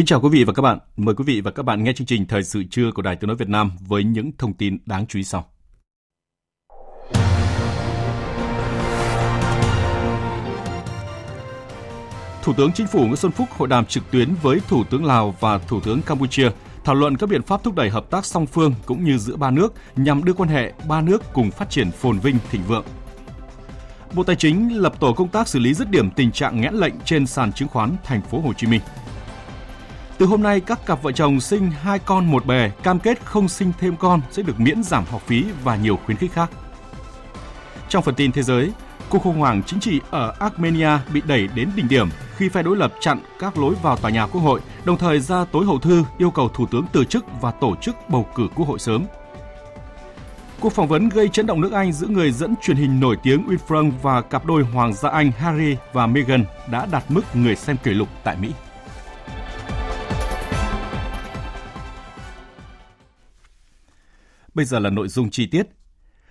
Kính chào quý vị và các bạn. Mời quý vị và các bạn nghe chương trình Thời sự trưa của Đài Tiếng nói Việt Nam với những thông tin đáng chú ý sau. Thủ tướng Chính phủ Nguyễn Xuân Phúc hội đàm trực tuyến với Thủ tướng Lào và Thủ tướng Campuchia, thảo luận các biện pháp thúc đẩy hợp tác song phương cũng như giữa ba nước nhằm đưa quan hệ ba nước cùng phát triển phồn vinh, thịnh vượng. Bộ Tài chính lập tổ công tác xử lý dứt điểm tình trạng nghẽn lệnh trên sàn chứng khoán thành phố Hồ Chí Minh. Từ hôm nay, các cặp vợ chồng sinh hai con một bề cam kết không sinh thêm con sẽ được miễn giảm học phí và nhiều khuyến khích khác. Trong phần tin thế giới, cuộc khủng hoảng chính trị ở Armenia bị đẩy đến đỉnh điểm khi phe đối lập chặn các lối vào tòa nhà quốc hội, đồng thời ra tối hậu thư yêu cầu thủ tướng từ chức và tổ chức bầu cử quốc hội sớm. Cuộc phỏng vấn gây chấn động nước Anh giữa người dẫn truyền hình nổi tiếng Winfrey và cặp đôi hoàng gia Anh Harry và Meghan đã đạt mức người xem kỷ lục tại Mỹ. Bây giờ là nội dung chi tiết.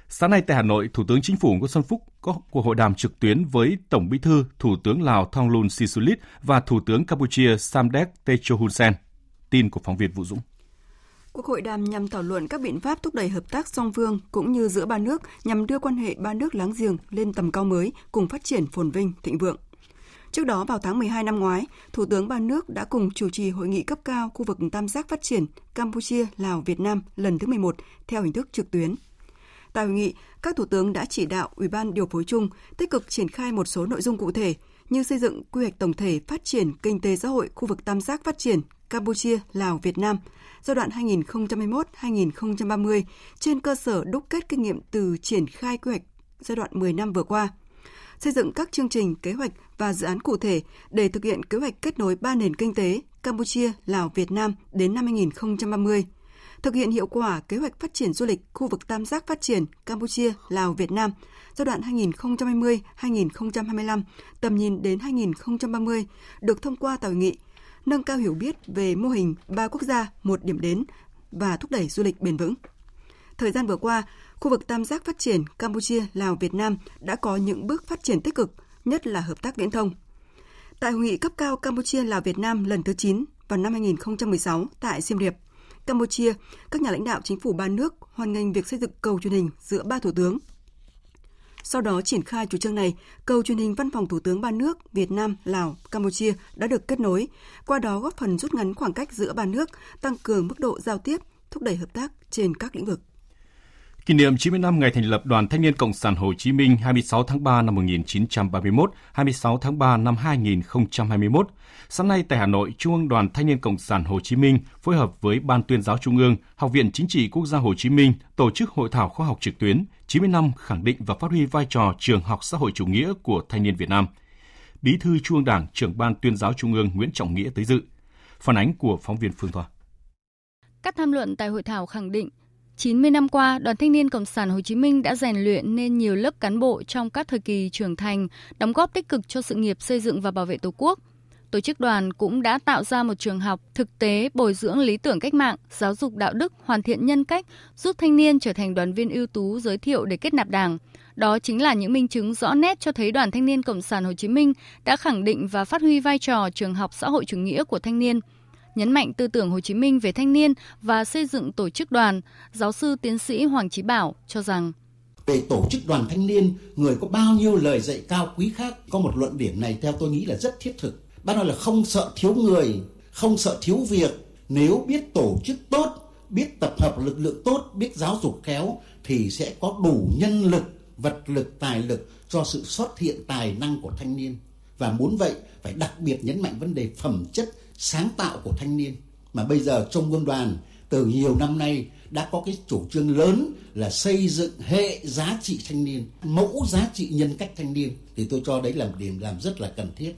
Sáng nay tại Hà Nội, Thủ tướng Chính phủ Nguyễn Xuân Phúc có cuộc hội đàm trực tuyến với Tổng Bí thư, Thủ tướng Lào Thongloun Sisulit và Thủ tướng Campuchia Samdech Techo Hun Sen. Tin của phóng viên Vũ Dũng. Cuộc hội đàm nhằm thảo luận các biện pháp thúc đẩy hợp tác song phương cũng như giữa ba nước nhằm đưa quan hệ ba nước láng giềng lên tầm cao mới cùng phát triển phồn vinh, thịnh vượng. Trước đó vào tháng 12 năm ngoái, Thủ tướng ba nước đã cùng chủ trì hội nghị cấp cao khu vực tam giác phát triển Campuchia, Lào, Việt Nam lần thứ 11 theo hình thức trực tuyến. Tại hội nghị, các thủ tướng đã chỉ đạo Ủy ban điều phối chung tích cực triển khai một số nội dung cụ thể như xây dựng quy hoạch tổng thể phát triển kinh tế xã hội khu vực tam giác phát triển Campuchia, Lào, Việt Nam giai đoạn 2021-2030 trên cơ sở đúc kết kinh nghiệm từ triển khai quy hoạch giai đoạn 10 năm vừa qua – xây dựng các chương trình, kế hoạch và dự án cụ thể để thực hiện kế hoạch kết nối ba nền kinh tế Campuchia, Lào, Việt Nam đến năm 2030 thực hiện hiệu quả kế hoạch phát triển du lịch khu vực tam giác phát triển Campuchia, Lào, Việt Nam giai đoạn 2020-2025, tầm nhìn đến 2030 được thông qua tại hội nghị, nâng cao hiểu biết về mô hình ba quốc gia, một điểm đến và thúc đẩy du lịch bền vững. Thời gian vừa qua, khu vực tam giác phát triển Campuchia, Lào, Việt Nam đã có những bước phát triển tích cực, nhất là hợp tác viễn thông. Tại hội nghị cấp cao Campuchia Lào Việt Nam lần thứ 9 vào năm 2016 tại Siem Reap, Campuchia, các nhà lãnh đạo chính phủ ba nước hoan nghênh việc xây dựng cầu truyền hình giữa ba thủ tướng. Sau đó triển khai chủ trương này, cầu truyền hình văn phòng thủ tướng ba nước Việt Nam, Lào, Campuchia đã được kết nối, qua đó góp phần rút ngắn khoảng cách giữa ba nước, tăng cường mức độ giao tiếp, thúc đẩy hợp tác trên các lĩnh vực. Kỷ niệm 90 năm ngày thành lập Đoàn Thanh niên Cộng sản Hồ Chí Minh 26 tháng 3 năm 1931, 26 tháng 3 năm 2021. Sáng nay tại Hà Nội, Trung ương Đoàn Thanh niên Cộng sản Hồ Chí Minh phối hợp với Ban tuyên giáo Trung ương, Học viện Chính trị Quốc gia Hồ Chí Minh tổ chức hội thảo khoa học trực tuyến 90 năm khẳng định và phát huy vai trò trường học xã hội chủ nghĩa của thanh niên Việt Nam. Bí thư Trung ương Đảng, trưởng Ban tuyên giáo Trung ương Nguyễn Trọng Nghĩa tới dự. Phản ánh của phóng viên Phương Thoa. Các tham luận tại hội thảo khẳng định 90 năm qua, Đoàn Thanh niên Cộng sản Hồ Chí Minh đã rèn luyện nên nhiều lớp cán bộ trong các thời kỳ trưởng thành, đóng góp tích cực cho sự nghiệp xây dựng và bảo vệ Tổ quốc. Tổ chức đoàn cũng đã tạo ra một trường học thực tế bồi dưỡng lý tưởng cách mạng, giáo dục đạo đức, hoàn thiện nhân cách, giúp thanh niên trở thành đoàn viên ưu tú giới thiệu để kết nạp đảng. Đó chính là những minh chứng rõ nét cho thấy Đoàn Thanh niên Cộng sản Hồ Chí Minh đã khẳng định và phát huy vai trò trường học xã hội chủ nghĩa của thanh niên – nhấn mạnh tư tưởng Hồ Chí Minh về thanh niên và xây dựng tổ chức đoàn, giáo sư tiến sĩ Hoàng Chí Bảo cho rằng về tổ chức đoàn thanh niên, người có bao nhiêu lời dạy cao quý khác, có một luận điểm này theo tôi nghĩ là rất thiết thực. Bác nói là không sợ thiếu người, không sợ thiếu việc, nếu biết tổ chức tốt, biết tập hợp lực lượng tốt, biết giáo dục khéo thì sẽ có đủ nhân lực, vật lực, tài lực cho sự xuất hiện tài năng của thanh niên. Và muốn vậy phải đặc biệt nhấn mạnh vấn đề phẩm chất sáng tạo của thanh niên. Mà bây giờ trong quân đoàn, từ nhiều năm nay, đã có cái chủ trương lớn là xây dựng hệ giá trị thanh niên, mẫu giá trị nhân cách thanh niên. Thì tôi cho đấy là một điểm làm rất là cần thiết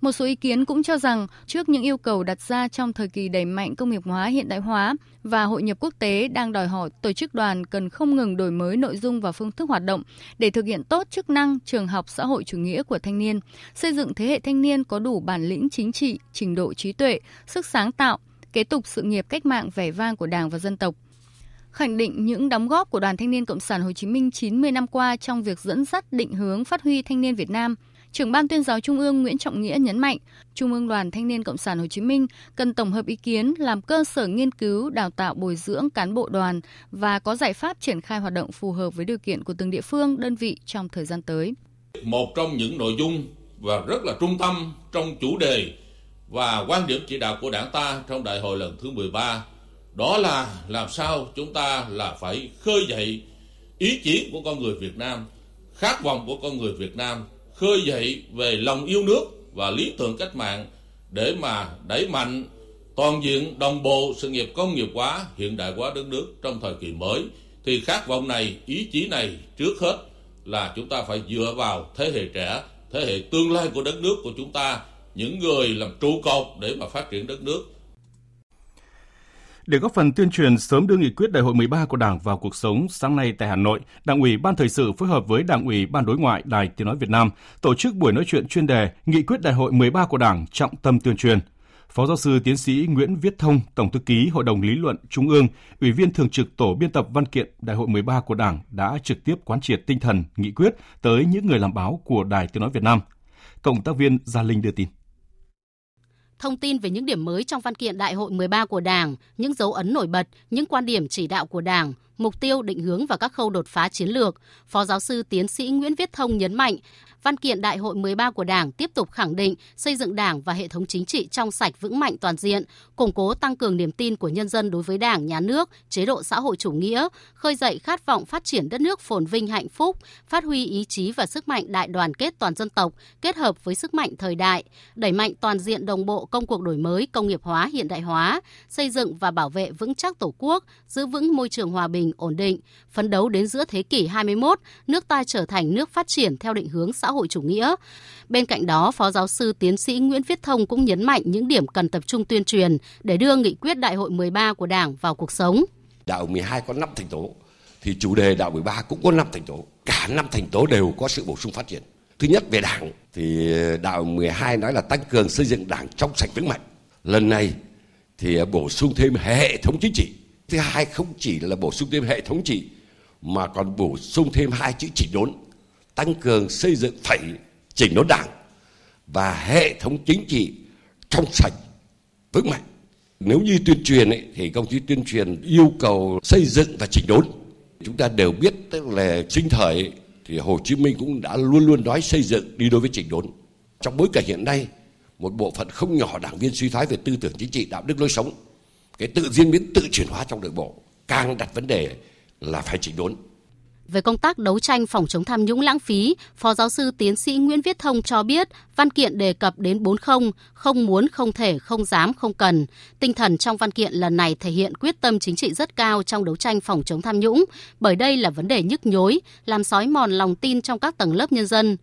một số ý kiến cũng cho rằng trước những yêu cầu đặt ra trong thời kỳ đẩy mạnh công nghiệp hóa hiện đại hóa và hội nhập quốc tế đang đòi hỏi tổ chức đoàn cần không ngừng đổi mới nội dung và phương thức hoạt động để thực hiện tốt chức năng trường học xã hội chủ nghĩa của thanh niên, xây dựng thế hệ thanh niên có đủ bản lĩnh chính trị, trình độ trí tuệ, sức sáng tạo, kế tục sự nghiệp cách mạng vẻ vang của Đảng và dân tộc. Khẳng định những đóng góp của Đoàn Thanh niên Cộng sản Hồ Chí Minh 90 năm qua trong việc dẫn dắt định hướng phát huy thanh niên Việt Nam – Trưởng ban tuyên giáo Trung ương Nguyễn Trọng Nghĩa nhấn mạnh, Trung ương Đoàn Thanh niên Cộng sản Hồ Chí Minh cần tổng hợp ý kiến làm cơ sở nghiên cứu, đào tạo bồi dưỡng cán bộ đoàn và có giải pháp triển khai hoạt động phù hợp với điều kiện của từng địa phương, đơn vị trong thời gian tới. Một trong những nội dung và rất là trung tâm trong chủ đề và quan điểm chỉ đạo của đảng ta trong đại hội lần thứ 13 đó là làm sao chúng ta là phải khơi dậy ý chí của con người Việt Nam, khát vọng của con người Việt Nam khơi dậy về lòng yêu nước và lý tưởng cách mạng để mà đẩy mạnh toàn diện, đồng bộ sự nghiệp công nghiệp hóa, hiện đại hóa đất nước trong thời kỳ mới. Thì khát vọng này, ý chí này trước hết là chúng ta phải dựa vào thế hệ trẻ, thế hệ tương lai của đất nước của chúng ta, những người làm trụ cột để mà phát triển đất nước để góp phần tuyên truyền sớm đưa nghị quyết đại hội 13 của Đảng vào cuộc sống, sáng nay tại Hà Nội, Đảng ủy Ban Thời sự phối hợp với Đảng ủy Ban Đối ngoại Đài Tiếng Nói Việt Nam tổ chức buổi nói chuyện chuyên đề Nghị quyết đại hội 13 của Đảng trọng tâm tuyên truyền. Phó giáo sư tiến sĩ Nguyễn Viết Thông, Tổng thư ký Hội đồng Lý luận Trung ương, Ủy viên Thường trực Tổ biên tập văn kiện Đại hội 13 của Đảng đã trực tiếp quán triệt tinh thần nghị quyết tới những người làm báo của Đài Tiếng Nói Việt Nam. Cộng tác viên Gia Linh đưa tin thông tin về những điểm mới trong văn kiện Đại hội 13 của Đảng, những dấu ấn nổi bật, những quan điểm chỉ đạo của Đảng, mục tiêu định hướng và các khâu đột phá chiến lược, Phó giáo sư tiến sĩ Nguyễn Viết Thông nhấn mạnh, Văn kiện Đại hội 13 của Đảng tiếp tục khẳng định xây dựng Đảng và hệ thống chính trị trong sạch vững mạnh toàn diện, củng cố tăng cường niềm tin của nhân dân đối với Đảng, nhà nước, chế độ xã hội chủ nghĩa, khơi dậy khát vọng phát triển đất nước phồn vinh hạnh phúc, phát huy ý chí và sức mạnh đại đoàn kết toàn dân tộc kết hợp với sức mạnh thời đại, đẩy mạnh toàn diện đồng bộ công cuộc đổi mới, công nghiệp hóa, hiện đại hóa, xây dựng và bảo vệ vững chắc Tổ quốc, giữ vững môi trường hòa bình, ổn định, phấn đấu đến giữa thế kỷ 21, nước ta trở thành nước phát triển theo định hướng xã hội chủ nghĩa. Bên cạnh đó, Phó giáo sư tiến sĩ Nguyễn Viết Thông cũng nhấn mạnh những điểm cần tập trung tuyên truyền để đưa nghị quyết Đại hội 13 của Đảng vào cuộc sống. Đạo 12 có 5 thành tố, thì chủ đề đạo 13 cũng có 5 thành tố. Cả 5 thành tố đều có sự bổ sung phát triển. Thứ nhất về Đảng thì đạo 12 nói là tăng cường xây dựng Đảng trong sạch vững mạnh. Lần này thì bổ sung thêm hệ thống chính trị. Thứ hai không chỉ là bổ sung thêm hệ thống trị mà còn bổ sung thêm hai chữ chỉnh đốn tăng cường xây dựng phải chỉnh đốn đảng và hệ thống chính trị trong sạch vững mạnh. Nếu như tuyên truyền ấy, thì công chí tuyên truyền yêu cầu xây dựng và chỉnh đốn. Chúng ta đều biết tức là sinh thời ấy, thì Hồ Chí Minh cũng đã luôn luôn nói xây dựng đi đối với chỉnh đốn. Trong bối cảnh hiện nay một bộ phận không nhỏ đảng viên suy thoái về tư tưởng chính trị đạo đức lối sống cái tự diễn biến tự chuyển hóa trong nội bộ càng đặt vấn đề là phải chỉnh đốn về công tác đấu tranh phòng chống tham nhũng lãng phí, Phó giáo sư tiến sĩ Nguyễn Viết Thông cho biết văn kiện đề cập đến bốn không, không muốn, không thể, không dám, không cần. Tinh thần trong văn kiện lần này thể hiện quyết tâm chính trị rất cao trong đấu tranh phòng chống tham nhũng, bởi đây là vấn đề nhức nhối, làm sói mòn lòng tin trong các tầng lớp nhân dân,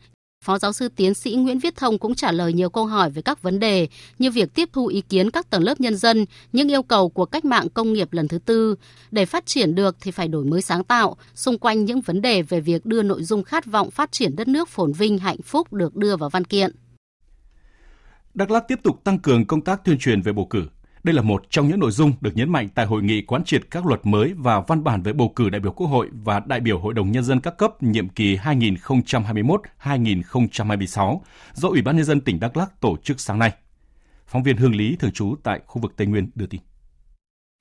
Phó giáo sư tiến sĩ Nguyễn Viết Thông cũng trả lời nhiều câu hỏi về các vấn đề như việc tiếp thu ý kiến các tầng lớp nhân dân, những yêu cầu của cách mạng công nghiệp lần thứ tư. Để phát triển được thì phải đổi mới sáng tạo, xung quanh những vấn đề về việc đưa nội dung khát vọng phát triển đất nước phồn vinh hạnh phúc được đưa vào văn kiện. Đắk Lắk tiếp tục tăng cường công tác tuyên truyền về bầu cử. Đây là một trong những nội dung được nhấn mạnh tại hội nghị quán triệt các luật mới và văn bản về bầu cử đại biểu Quốc hội và đại biểu Hội đồng Nhân dân các cấp nhiệm kỳ 2021-2026 do Ủy ban Nhân dân tỉnh Đắk lắc tổ chức sáng nay. Phóng viên Hương Lý thường trú tại khu vực Tây Nguyên đưa tin.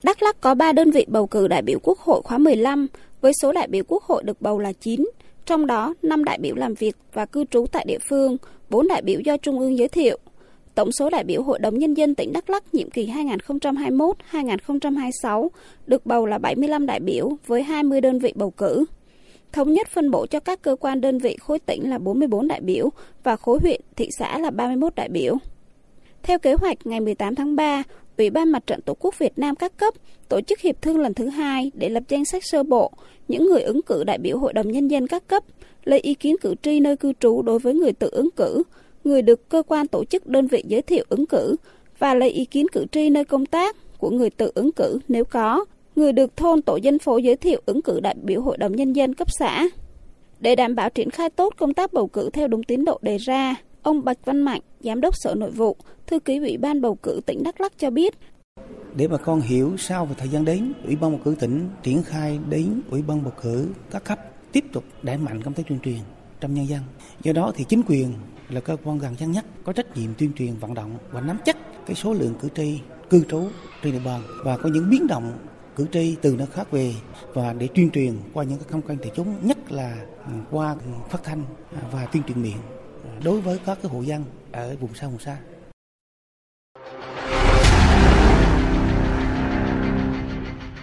Đắk lắc có 3 đơn vị bầu cử đại biểu Quốc hội khóa 15 với số đại biểu Quốc hội được bầu là 9, trong đó 5 đại biểu làm việc và cư trú tại địa phương, 4 đại biểu do Trung ương giới thiệu. Tổng số đại biểu Hội đồng Nhân dân tỉnh Đắk Lắk nhiệm kỳ 2021-2026 được bầu là 75 đại biểu với 20 đơn vị bầu cử. thống nhất phân bổ cho các cơ quan đơn vị khối tỉnh là 44 đại biểu và khối huyện, thị xã là 31 đại biểu. Theo kế hoạch, ngày 18 tháng 3, Ủy ban Mặt trận Tổ quốc Việt Nam các cấp tổ chức hiệp thương lần thứ hai để lập danh sách sơ bộ những người ứng cử đại biểu Hội đồng Nhân dân các cấp, lấy ý kiến cử tri nơi cư trú đối với người tự ứng cử, người được cơ quan tổ chức đơn vị giới thiệu ứng cử và lấy ý kiến cử tri nơi công tác của người tự ứng cử nếu có, người được thôn tổ dân phố giới thiệu ứng cử đại biểu Hội đồng Nhân dân cấp xã. Để đảm bảo triển khai tốt công tác bầu cử theo đúng tiến độ đề ra, ông Bạch Văn Mạnh, Giám đốc Sở Nội vụ, Thư ký Ủy ban bầu cử tỉnh Đắk Lắk cho biết. Để bà con hiểu sau về thời gian đến, Ủy ban bầu cử tỉnh triển khai đến Ủy ban bầu cử các cấp tiếp tục đẩy mạnh công tác tuyên truyền trong nhân dân. Do đó thì chính quyền là cơ quan gần dân nhất có trách nhiệm tuyên truyền vận động và nắm chắc cái số lượng cử tri cư trú trên địa bàn và có những biến động cử tri từ nơi khác về và để tuyên truyền qua những cái công kênh thể chúng nhất là ừ, qua phát thanh và tuyên truyền miệng đối với các cái hộ dân ở vùng xa vùng xa.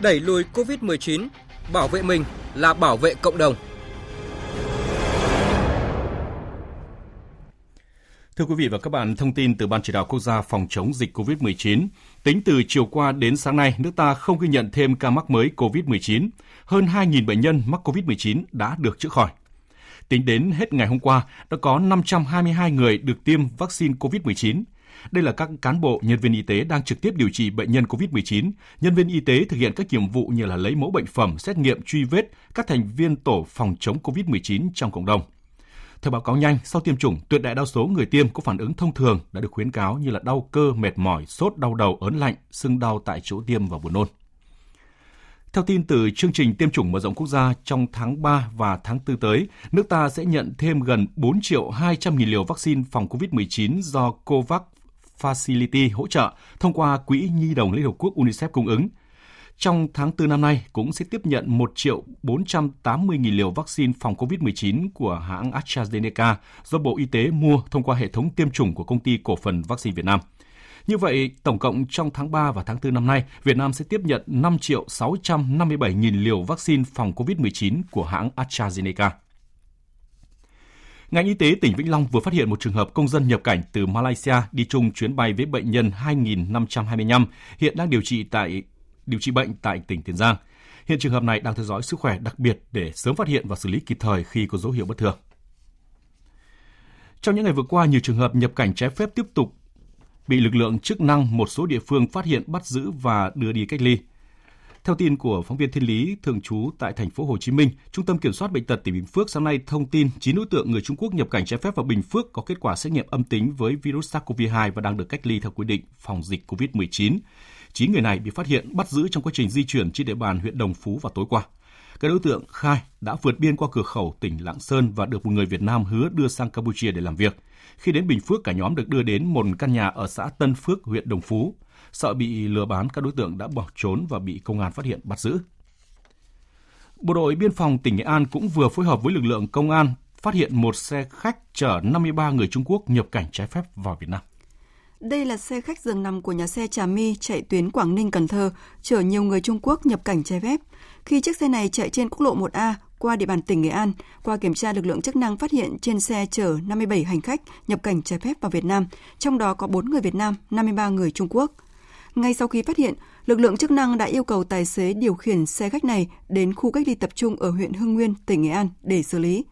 Đẩy lùi Covid-19, bảo vệ mình là bảo vệ cộng đồng. Thưa quý vị và các bạn, thông tin từ Ban chỉ đạo quốc gia phòng chống dịch COVID-19. Tính từ chiều qua đến sáng nay, nước ta không ghi nhận thêm ca mắc mới COVID-19. Hơn 2.000 bệnh nhân mắc COVID-19 đã được chữa khỏi. Tính đến hết ngày hôm qua, đã có 522 người được tiêm vaccine COVID-19. Đây là các cán bộ, nhân viên y tế đang trực tiếp điều trị bệnh nhân COVID-19. Nhân viên y tế thực hiện các nhiệm vụ như là lấy mẫu bệnh phẩm, xét nghiệm, truy vết các thành viên tổ phòng chống COVID-19 trong cộng đồng. Theo báo cáo nhanh, sau tiêm chủng, tuyệt đại đa số người tiêm có phản ứng thông thường đã được khuyến cáo như là đau cơ, mệt mỏi, sốt, đau đầu, ớn lạnh, sưng đau tại chỗ tiêm và buồn nôn. Theo tin từ chương trình tiêm chủng mở rộng quốc gia, trong tháng 3 và tháng 4 tới, nước ta sẽ nhận thêm gần 4 triệu 200 nghìn liều vaccine phòng COVID-19 do COVAX Facility hỗ trợ thông qua Quỹ Nhi đồng Liên Hợp Quốc UNICEF cung ứng. Trong tháng 4 năm nay cũng sẽ tiếp nhận 1 triệu 480 nghìn liều vaccine phòng COVID-19 của hãng AstraZeneca do Bộ Y tế mua thông qua hệ thống tiêm chủng của công ty cổ phần vaccine Việt Nam. Như vậy, tổng cộng trong tháng 3 và tháng 4 năm nay, Việt Nam sẽ tiếp nhận 5 triệu 657 nghìn liều vaccine phòng COVID-19 của hãng AstraZeneca. Ngành y tế tỉnh Vĩnh Long vừa phát hiện một trường hợp công dân nhập cảnh từ Malaysia đi chung chuyến bay với bệnh nhân 2525 hiện đang điều trị tại điều trị bệnh tại tỉnh Tiền Giang. Hiện trường hợp này đang theo dõi sức khỏe đặc biệt để sớm phát hiện và xử lý kịp thời khi có dấu hiệu bất thường. Trong những ngày vừa qua, nhiều trường hợp nhập cảnh trái phép tiếp tục bị lực lượng chức năng một số địa phương phát hiện bắt giữ và đưa đi cách ly. Theo tin của phóng viên Thiên Lý thường trú tại thành phố Hồ Chí Minh, Trung tâm Kiểm soát bệnh tật tỉnh Bình Phước sáng nay thông tin 9 đối tượng người Trung Quốc nhập cảnh trái phép vào Bình Phước có kết quả xét nghiệm âm tính với virus SARS-CoV-2 và đang được cách ly theo quy định phòng dịch COVID-19. 9 người này bị phát hiện bắt giữ trong quá trình di chuyển trên địa bàn huyện Đồng Phú vào tối qua. Các đối tượng khai đã vượt biên qua cửa khẩu tỉnh Lạng Sơn và được một người Việt Nam hứa đưa sang Campuchia để làm việc. Khi đến Bình Phước, cả nhóm được đưa đến một căn nhà ở xã Tân Phước, huyện Đồng Phú. Sợ bị lừa bán, các đối tượng đã bỏ trốn và bị công an phát hiện bắt giữ. Bộ đội Biên phòng tỉnh Nghệ An cũng vừa phối hợp với lực lượng công an phát hiện một xe khách chở 53 người Trung Quốc nhập cảnh trái phép vào Việt Nam. Đây là xe khách dường nằm của nhà xe Trà My chạy tuyến Quảng Ninh Cần Thơ, chở nhiều người Trung Quốc nhập cảnh trái phép. Khi chiếc xe này chạy trên quốc lộ 1A qua địa bàn tỉnh Nghệ An, qua kiểm tra lực lượng chức năng phát hiện trên xe chở 57 hành khách nhập cảnh trái phép vào Việt Nam, trong đó có 4 người Việt Nam, 53 người Trung Quốc. Ngay sau khi phát hiện, lực lượng chức năng đã yêu cầu tài xế điều khiển xe khách này đến khu cách ly tập trung ở huyện Hưng Nguyên, tỉnh Nghệ An để xử lý.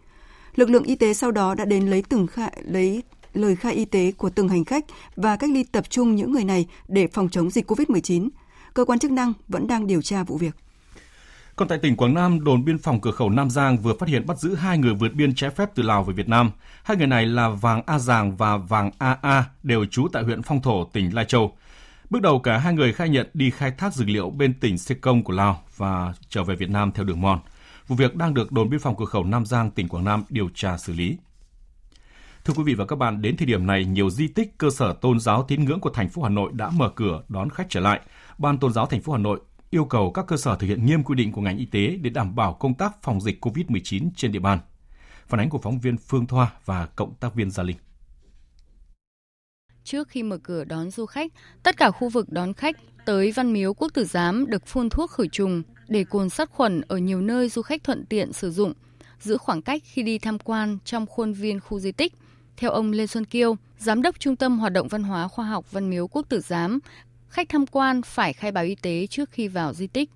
Lực lượng y tế sau đó đã đến lấy từng khai, lấy lời khai y tế của từng hành khách và cách ly tập trung những người này để phòng chống dịch COVID-19. Cơ quan chức năng vẫn đang điều tra vụ việc. Còn tại tỉnh Quảng Nam, đồn biên phòng cửa khẩu Nam Giang vừa phát hiện bắt giữ hai người vượt biên trái phép từ Lào về Việt Nam. Hai người này là Vàng A Giàng và Vàng A A, đều trú tại huyện Phong Thổ, tỉnh Lai Châu. Bước đầu cả hai người khai nhận đi khai thác dược liệu bên tỉnh Sê Công của Lào và trở về Việt Nam theo đường mòn. Vụ việc đang được đồn biên phòng cửa khẩu Nam Giang, tỉnh Quảng Nam điều tra xử lý. Thưa quý vị và các bạn, đến thời điểm này, nhiều di tích cơ sở tôn giáo tín ngưỡng của thành phố Hà Nội đã mở cửa đón khách trở lại. Ban tôn giáo thành phố Hà Nội yêu cầu các cơ sở thực hiện nghiêm quy định của ngành y tế để đảm bảo công tác phòng dịch COVID-19 trên địa bàn. Phản ánh của phóng viên Phương Thoa và cộng tác viên Gia Linh. Trước khi mở cửa đón du khách, tất cả khu vực đón khách tới Văn Miếu Quốc Tử Giám được phun thuốc khử trùng để cồn sát khuẩn ở nhiều nơi du khách thuận tiện sử dụng – giữ khoảng cách khi đi tham quan trong khuôn viên khu di tích. Theo ông Lê Xuân Kiêu, Giám đốc Trung tâm Hoạt động Văn hóa Khoa học Văn miếu Quốc tử Giám, khách tham quan phải khai báo y tế trước khi vào di tích.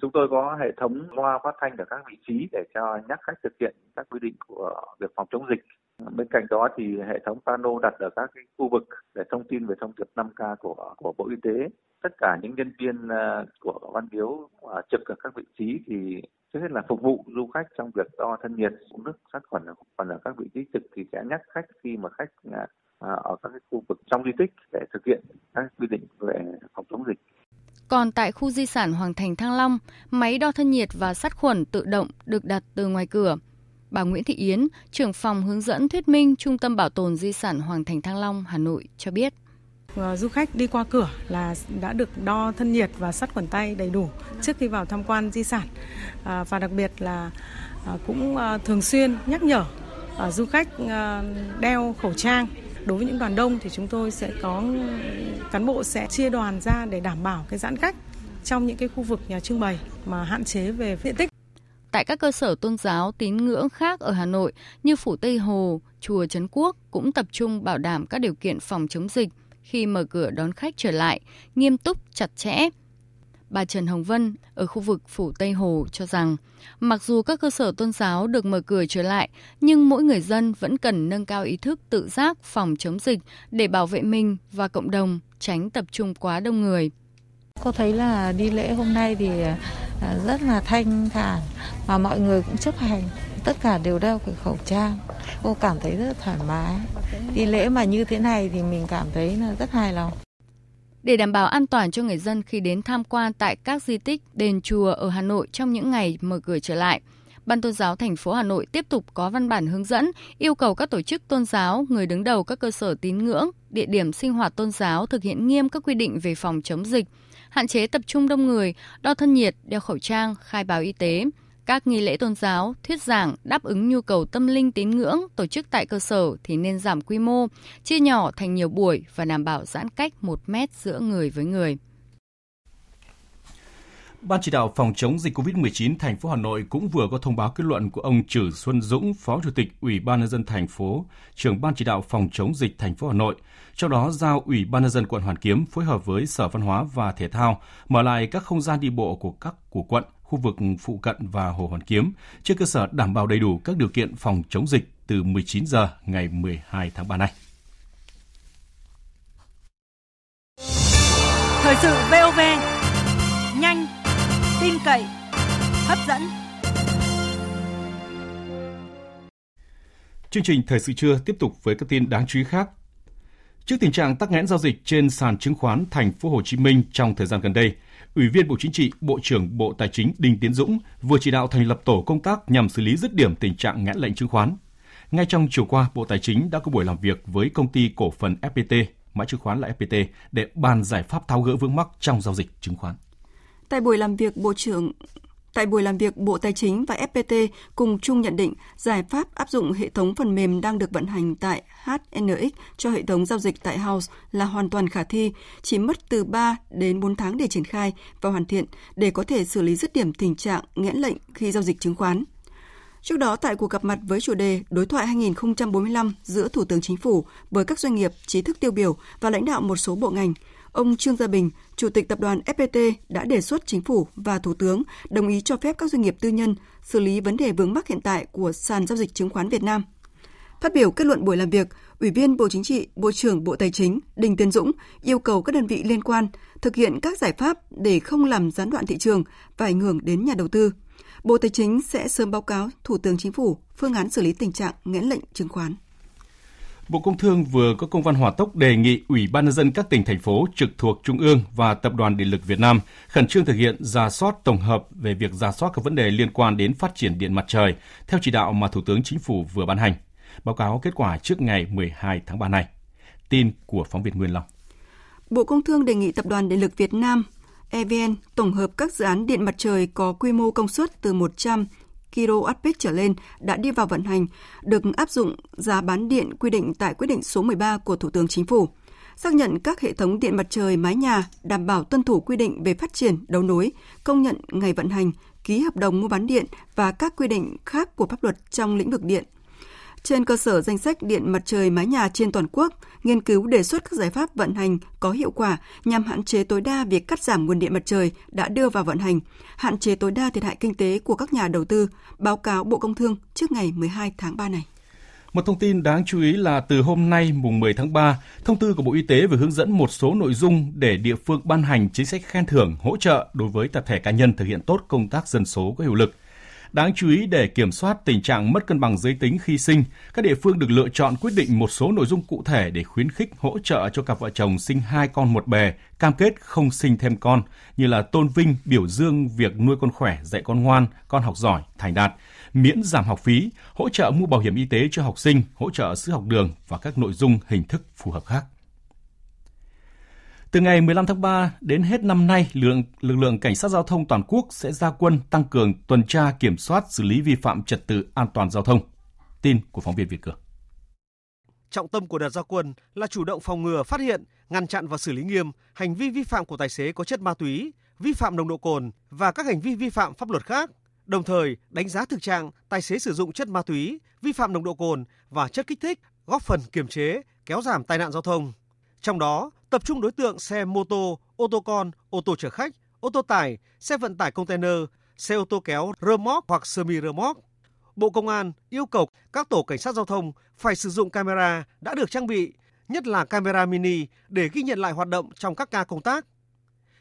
Chúng tôi có hệ thống loa phát thanh ở các vị trí để cho nhắc khách thực hiện các quy định của việc phòng chống dịch. Bên cạnh đó thì hệ thống pano đặt ở các cái khu vực để thông tin về thông điệp 5K của của Bộ Y tế. Tất cả những nhân viên ờ, của Văn Biếu ờ, trực ở các vị trí thì trước hết là phục vụ du khách trong việc đo thân nhiệt, uống nước sát khuẩn. Còn ở các vị trí trực thì sẽ nhắc khách khi mà khách ờ, ở các cái khu vực trong di tích để thực hiện các quy định về phòng chống dịch. Còn tại khu di sản Hoàng Thành Thăng Long, máy đo thân nhiệt và sát khuẩn tự động được đặt từ ngoài cửa. Bà Nguyễn Thị Yến, trưởng phòng hướng dẫn thuyết minh Trung tâm Bảo tồn Di sản Hoàng Thành Thăng Long, Hà Nội cho biết. Ờ, du khách đi qua cửa là đã được đo thân nhiệt và sát khuẩn tay đầy đủ trước khi vào tham quan di sản ờ, và đặc biệt là ờ, cũng thường xuyên nhắc nhở du khách đeo khẩu trang đối với những đoàn đông thì chúng tôi sẽ có cán bộ sẽ chia đoàn ra để đảm bảo cái giãn cách trong những cái khu vực nhà trưng bày mà hạn chế về diện tích. Tại các cơ sở tôn giáo tín ngưỡng khác ở Hà Nội như Phủ Tây Hồ, Chùa Trấn Quốc cũng tập trung bảo đảm các điều kiện phòng chống dịch khi mở cửa đón khách trở lại, nghiêm túc, chặt chẽ, Bà Trần Hồng Vân ở khu vực Phủ Tây Hồ cho rằng, mặc dù các cơ sở tôn giáo được mở cửa trở lại, nhưng mỗi người dân vẫn cần nâng cao ý thức tự giác phòng chống dịch để bảo vệ mình và cộng đồng, tránh tập trung quá đông người. Cô thấy là đi lễ hôm nay thì rất là thanh thản và mọi người cũng chấp hành. Tất cả đều đeo cái khẩu trang. Cô cảm thấy rất thoải mái. Đi lễ mà như thế này thì mình cảm thấy là rất hài lòng. Để đảm bảo an toàn cho người dân khi đến tham quan tại các di tích, đền chùa ở Hà Nội trong những ngày mở cửa trở lại, Ban tôn giáo thành phố Hà Nội tiếp tục có văn bản hướng dẫn yêu cầu các tổ chức tôn giáo, người đứng đầu các cơ sở tín ngưỡng, địa điểm sinh hoạt tôn giáo thực hiện nghiêm các quy định về phòng chống dịch, hạn chế tập trung đông người, đo thân nhiệt, đeo khẩu trang, khai báo y tế. Các nghi lễ tôn giáo, thuyết giảng đáp ứng nhu cầu tâm linh tín ngưỡng tổ chức tại cơ sở thì nên giảm quy mô, chia nhỏ thành nhiều buổi và đảm bảo giãn cách 1 mét giữa người với người. Ban chỉ đạo phòng chống dịch COVID-19 thành phố Hà Nội cũng vừa có thông báo kết luận của ông Trử Xuân Dũng, Phó Chủ tịch Ủy ban nhân dân thành phố, trưởng Ban chỉ đạo phòng chống dịch thành phố Hà Nội, trong đó giao Ủy ban nhân dân quận Hoàn Kiếm phối hợp với Sở Văn hóa và Thể thao mở lại các không gian đi bộ của các của quận khu vực phụ cận và Hồ Hoàn Kiếm trên cơ sở đảm bảo đầy đủ các điều kiện phòng chống dịch từ 19 giờ ngày 12 tháng 3 này. Thời sự VOV nhanh, tin cậy, hấp dẫn. Chương trình Thời sự trưa tiếp tục với các tin đáng chú ý khác. Trước tình trạng tắc nghẽn giao dịch trên sàn chứng khoán thành phố Hồ Chí Minh trong thời gian gần đây, Ủy viên Bộ Chính trị, Bộ trưởng Bộ Tài chính Đinh Tiến Dũng vừa chỉ đạo thành lập tổ công tác nhằm xử lý dứt điểm tình trạng nghẽn lệnh chứng khoán. Ngay trong chiều qua, Bộ Tài chính đã có buổi làm việc với công ty cổ phần FPT, mã chứng khoán là FPT, để bàn giải pháp tháo gỡ vướng mắc trong giao dịch chứng khoán. Tại buổi làm việc, Bộ trưởng Tại buổi làm việc, Bộ Tài chính và FPT cùng chung nhận định giải pháp áp dụng hệ thống phần mềm đang được vận hành tại HNX cho hệ thống giao dịch tại House là hoàn toàn khả thi, chỉ mất từ 3 đến 4 tháng để triển khai và hoàn thiện để có thể xử lý dứt điểm tình trạng nghẽn lệnh khi giao dịch chứng khoán. Trước đó, tại cuộc gặp mặt với chủ đề Đối thoại 2045 giữa Thủ tướng Chính phủ với các doanh nghiệp, trí thức tiêu biểu và lãnh đạo một số bộ ngành, ông Trương Gia Bình, Chủ tịch tập đoàn FPT đã đề xuất chính phủ và Thủ tướng đồng ý cho phép các doanh nghiệp tư nhân xử lý vấn đề vướng mắc hiện tại của sàn giao dịch chứng khoán Việt Nam. Phát biểu kết luận buổi làm việc, Ủy viên Bộ Chính trị, Bộ trưởng Bộ Tài chính Đinh Tiến Dũng yêu cầu các đơn vị liên quan thực hiện các giải pháp để không làm gián đoạn thị trường và ảnh hưởng đến nhà đầu tư. Bộ Tài chính sẽ sớm báo cáo Thủ tướng Chính phủ phương án xử lý tình trạng nghẽn lệnh chứng khoán. Bộ Công Thương vừa có công văn hỏa tốc đề nghị Ủy ban nhân dân các tỉnh, thành phố trực thuộc Trung ương và Tập đoàn Điện lực Việt Nam khẩn trương thực hiện ra soát tổng hợp về việc ra soát các vấn đề liên quan đến phát triển điện mặt trời theo chỉ đạo mà Thủ tướng Chính phủ vừa ban hành. Báo cáo kết quả trước ngày 12 tháng 3 này. Tin của phóng viên Nguyên Long. Bộ Công Thương đề nghị Tập đoàn Điện lực Việt Nam EVN tổng hợp các dự án điện mặt trời có quy mô công suất từ 100 kWh trở lên đã đi vào vận hành, được áp dụng giá bán điện quy định tại quyết định số 13 của Thủ tướng Chính phủ. xác nhận các hệ thống điện mặt trời mái nhà đảm bảo tuân thủ quy định về phát triển đấu nối, công nhận ngày vận hành, ký hợp đồng mua bán điện và các quy định khác của pháp luật trong lĩnh vực điện. Trên cơ sở danh sách điện mặt trời mái nhà trên toàn quốc, nghiên cứu đề xuất các giải pháp vận hành có hiệu quả nhằm hạn chế tối đa việc cắt giảm nguồn điện mặt trời đã đưa vào vận hành, hạn chế tối đa thiệt hại kinh tế của các nhà đầu tư, báo cáo Bộ Công Thương trước ngày 12 tháng 3 này. Một thông tin đáng chú ý là từ hôm nay mùng 10 tháng 3, thông tư của Bộ Y tế về hướng dẫn một số nội dung để địa phương ban hành chính sách khen thưởng, hỗ trợ đối với tập thể cá nhân thực hiện tốt công tác dân số có hiệu lực. Đáng chú ý để kiểm soát tình trạng mất cân bằng giới tính khi sinh, các địa phương được lựa chọn quyết định một số nội dung cụ thể để khuyến khích hỗ trợ cho cặp vợ chồng sinh hai con một bề, cam kết không sinh thêm con, như là tôn vinh, biểu dương việc nuôi con khỏe, dạy con ngoan, con học giỏi, thành đạt, miễn giảm học phí, hỗ trợ mua bảo hiểm y tế cho học sinh, hỗ trợ sữa học đường và các nội dung hình thức phù hợp khác. Từ ngày 15 tháng 3 đến hết năm nay, lực lượng, lực lượng cảnh sát giao thông toàn quốc sẽ ra quân tăng cường tuần tra kiểm soát xử lý vi phạm trật tự an toàn giao thông. Tin của phóng viên Việt Cường. Trọng tâm của đợt gia quân là chủ động phòng ngừa, phát hiện, ngăn chặn và xử lý nghiêm hành vi vi phạm của tài xế có chất ma túy, vi phạm nồng độ cồn và các hành vi vi phạm pháp luật khác. Đồng thời, đánh giá thực trạng tài xế sử dụng chất ma túy, vi phạm nồng độ cồn và chất kích thích, góp phần kiềm chế, kéo giảm tai nạn giao thông. Trong đó, tập trung đối tượng xe mô tô, ô tô con, ô tô chở khách, ô tô tải, xe vận tải container, xe ô tô kéo rơ móc hoặc semi rơ móc. Bộ Công an yêu cầu các tổ cảnh sát giao thông phải sử dụng camera đã được trang bị, nhất là camera mini để ghi nhận lại hoạt động trong các ca công tác.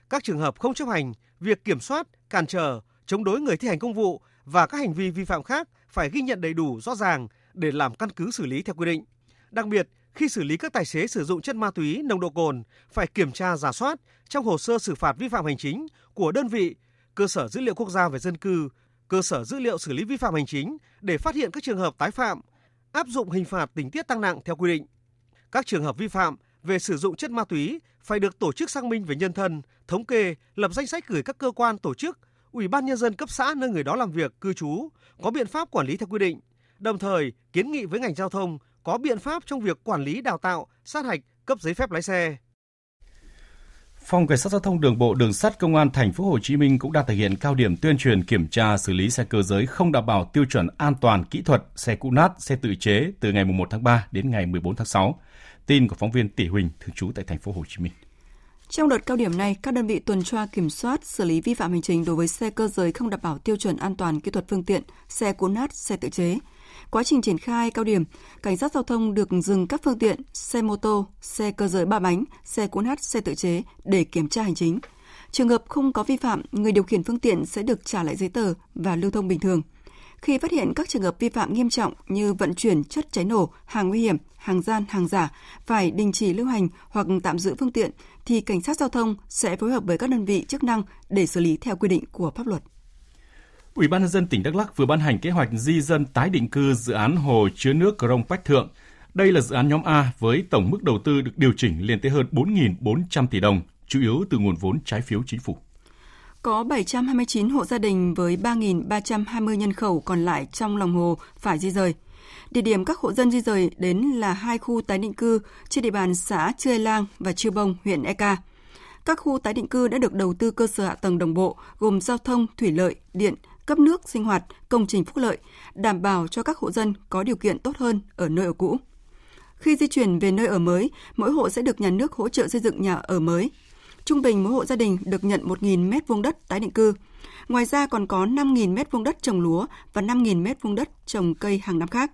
Các trường hợp không chấp hành, việc kiểm soát, cản trở, chống đối người thi hành công vụ và các hành vi vi phạm khác phải ghi nhận đầy đủ rõ ràng để làm căn cứ xử lý theo quy định. Đặc biệt, khi xử lý các tài xế sử dụng chất ma túy, nồng độ cồn, phải kiểm tra giả soát trong hồ sơ xử phạt vi phạm hành chính của đơn vị, cơ sở dữ liệu quốc gia về dân cư, cơ sở dữ liệu xử lý vi phạm hành chính để phát hiện các trường hợp tái phạm, áp dụng hình phạt tình tiết tăng nặng theo quy định. Các trường hợp vi phạm về sử dụng chất ma túy phải được tổ chức xác minh về nhân thân, thống kê, lập danh sách gửi các cơ quan tổ chức, ủy ban nhân dân cấp xã nơi người đó làm việc, cư trú, có biện pháp quản lý theo quy định. Đồng thời, kiến nghị với ngành giao thông có biện pháp trong việc quản lý đào tạo, sát hạch, cấp giấy phép lái xe. Phòng Cảnh sát giao thông đường bộ đường sắt Công an thành phố Hồ Chí Minh cũng đang thực hiện cao điểm tuyên truyền kiểm tra xử lý xe cơ giới không đảm bảo tiêu chuẩn an toàn kỹ thuật, xe cũ nát, xe tự chế từ ngày 1 tháng 3 đến ngày 14 tháng 6. Tin của phóng viên Tỷ Huỳnh thường trú tại thành phố Hồ Chí Minh. Trong đợt cao điểm này, các đơn vị tuần tra kiểm soát, xử lý vi phạm hành chính đối với xe cơ giới không đảm bảo tiêu chuẩn an toàn kỹ thuật phương tiện, xe cũ nát, xe tự chế, Quá trình triển khai cao điểm, cảnh sát giao thông được dừng các phương tiện xe mô tô, xe cơ giới ba bánh, xe cuốn hát, xe tự chế để kiểm tra hành chính. Trường hợp không có vi phạm, người điều khiển phương tiện sẽ được trả lại giấy tờ và lưu thông bình thường. Khi phát hiện các trường hợp vi phạm nghiêm trọng như vận chuyển chất cháy nổ, hàng nguy hiểm, hàng gian, hàng giả, phải đình chỉ lưu hành hoặc tạm giữ phương tiện, thì cảnh sát giao thông sẽ phối hợp với các đơn vị chức năng để xử lý theo quy định của pháp luật. Ủy ban nhân dân tỉnh Đắk Lắk vừa ban hành kế hoạch di dân tái định cư dự án hồ chứa nước Crong Bách Thượng. Đây là dự án nhóm A với tổng mức đầu tư được điều chỉnh lên tới hơn 4.400 tỷ đồng, chủ yếu từ nguồn vốn trái phiếu chính phủ. Có 729 hộ gia đình với 3.320 nhân khẩu còn lại trong lòng hồ phải di rời. Địa điểm các hộ dân di rời đến là hai khu tái định cư trên địa bàn xã Chươi Lang và Chư Bông, huyện Eka. Các khu tái định cư đã được đầu tư cơ sở hạ tầng đồng bộ gồm giao thông, thủy lợi, điện, cấp nước, sinh hoạt, công trình phúc lợi, đảm bảo cho các hộ dân có điều kiện tốt hơn ở nơi ở cũ. Khi di chuyển về nơi ở mới, mỗi hộ sẽ được nhà nước hỗ trợ xây dựng nhà ở mới. Trung bình mỗi hộ gia đình được nhận 1.000 mét vuông đất tái định cư. Ngoài ra còn có 5.000 mét vuông đất trồng lúa và 5.000 mét vuông đất trồng cây hàng năm khác.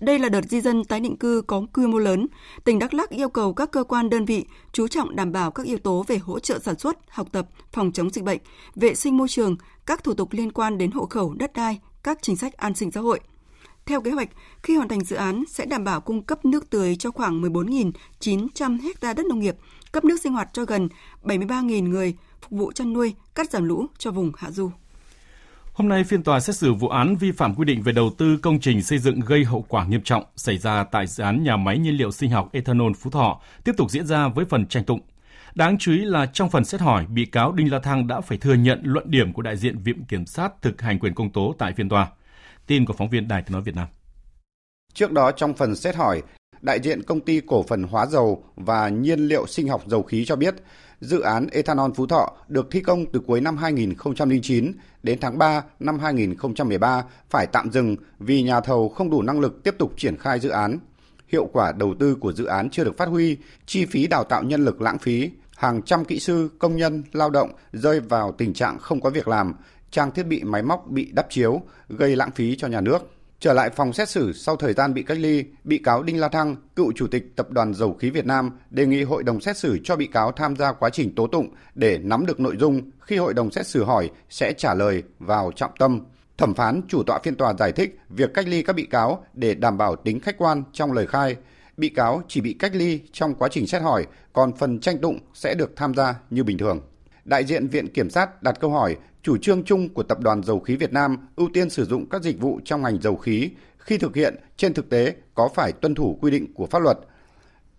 Đây là đợt di dân tái định cư có quy mô lớn. Tỉnh Đắk Lắc yêu cầu các cơ quan đơn vị chú trọng đảm bảo các yếu tố về hỗ trợ sản xuất, học tập, phòng chống dịch bệnh, vệ sinh môi trường, các thủ tục liên quan đến hộ khẩu, đất đai, các chính sách an sinh xã hội. Theo kế hoạch, khi hoàn thành dự án sẽ đảm bảo cung cấp nước tưới cho khoảng 14.900 ha đất nông nghiệp, cấp nước sinh hoạt cho gần 73.000 người, phục vụ chăn nuôi, cắt giảm lũ cho vùng hạ du. Hôm nay, phiên tòa xét xử vụ án vi phạm quy định về đầu tư công trình xây dựng gây hậu quả nghiêm trọng xảy ra tại dự án nhà máy nhiên liệu sinh học ethanol Phú Thọ tiếp tục diễn ra với phần tranh tụng. Đáng chú ý là trong phần xét hỏi, bị cáo Đinh La Thăng đã phải thừa nhận luận điểm của đại diện Viện Kiểm sát thực hành quyền công tố tại phiên tòa. Tin của phóng viên Đài tiếng nói Việt Nam. Trước đó trong phần xét hỏi, Đại diện công ty cổ phần hóa dầu và nhiên liệu sinh học dầu khí cho biết, dự án ethanol Phú Thọ được thi công từ cuối năm 2009 đến tháng 3 năm 2013 phải tạm dừng vì nhà thầu không đủ năng lực tiếp tục triển khai dự án. Hiệu quả đầu tư của dự án chưa được phát huy, chi phí đào tạo nhân lực lãng phí, hàng trăm kỹ sư, công nhân, lao động rơi vào tình trạng không có việc làm, trang thiết bị máy móc bị đắp chiếu, gây lãng phí cho nhà nước. Trở lại phòng xét xử sau thời gian bị cách ly, bị cáo Đinh La Thăng, cựu chủ tịch Tập đoàn Dầu khí Việt Nam, đề nghị hội đồng xét xử cho bị cáo tham gia quá trình tố tụng để nắm được nội dung khi hội đồng xét xử hỏi sẽ trả lời vào trọng tâm. Thẩm phán chủ tọa phiên tòa giải thích việc cách ly các bị cáo để đảm bảo tính khách quan trong lời khai. Bị cáo chỉ bị cách ly trong quá trình xét hỏi, còn phần tranh tụng sẽ được tham gia như bình thường. Đại diện Viện Kiểm sát đặt câu hỏi, chủ trương chung của Tập đoàn Dầu khí Việt Nam ưu tiên sử dụng các dịch vụ trong ngành dầu khí khi thực hiện trên thực tế có phải tuân thủ quy định của pháp luật.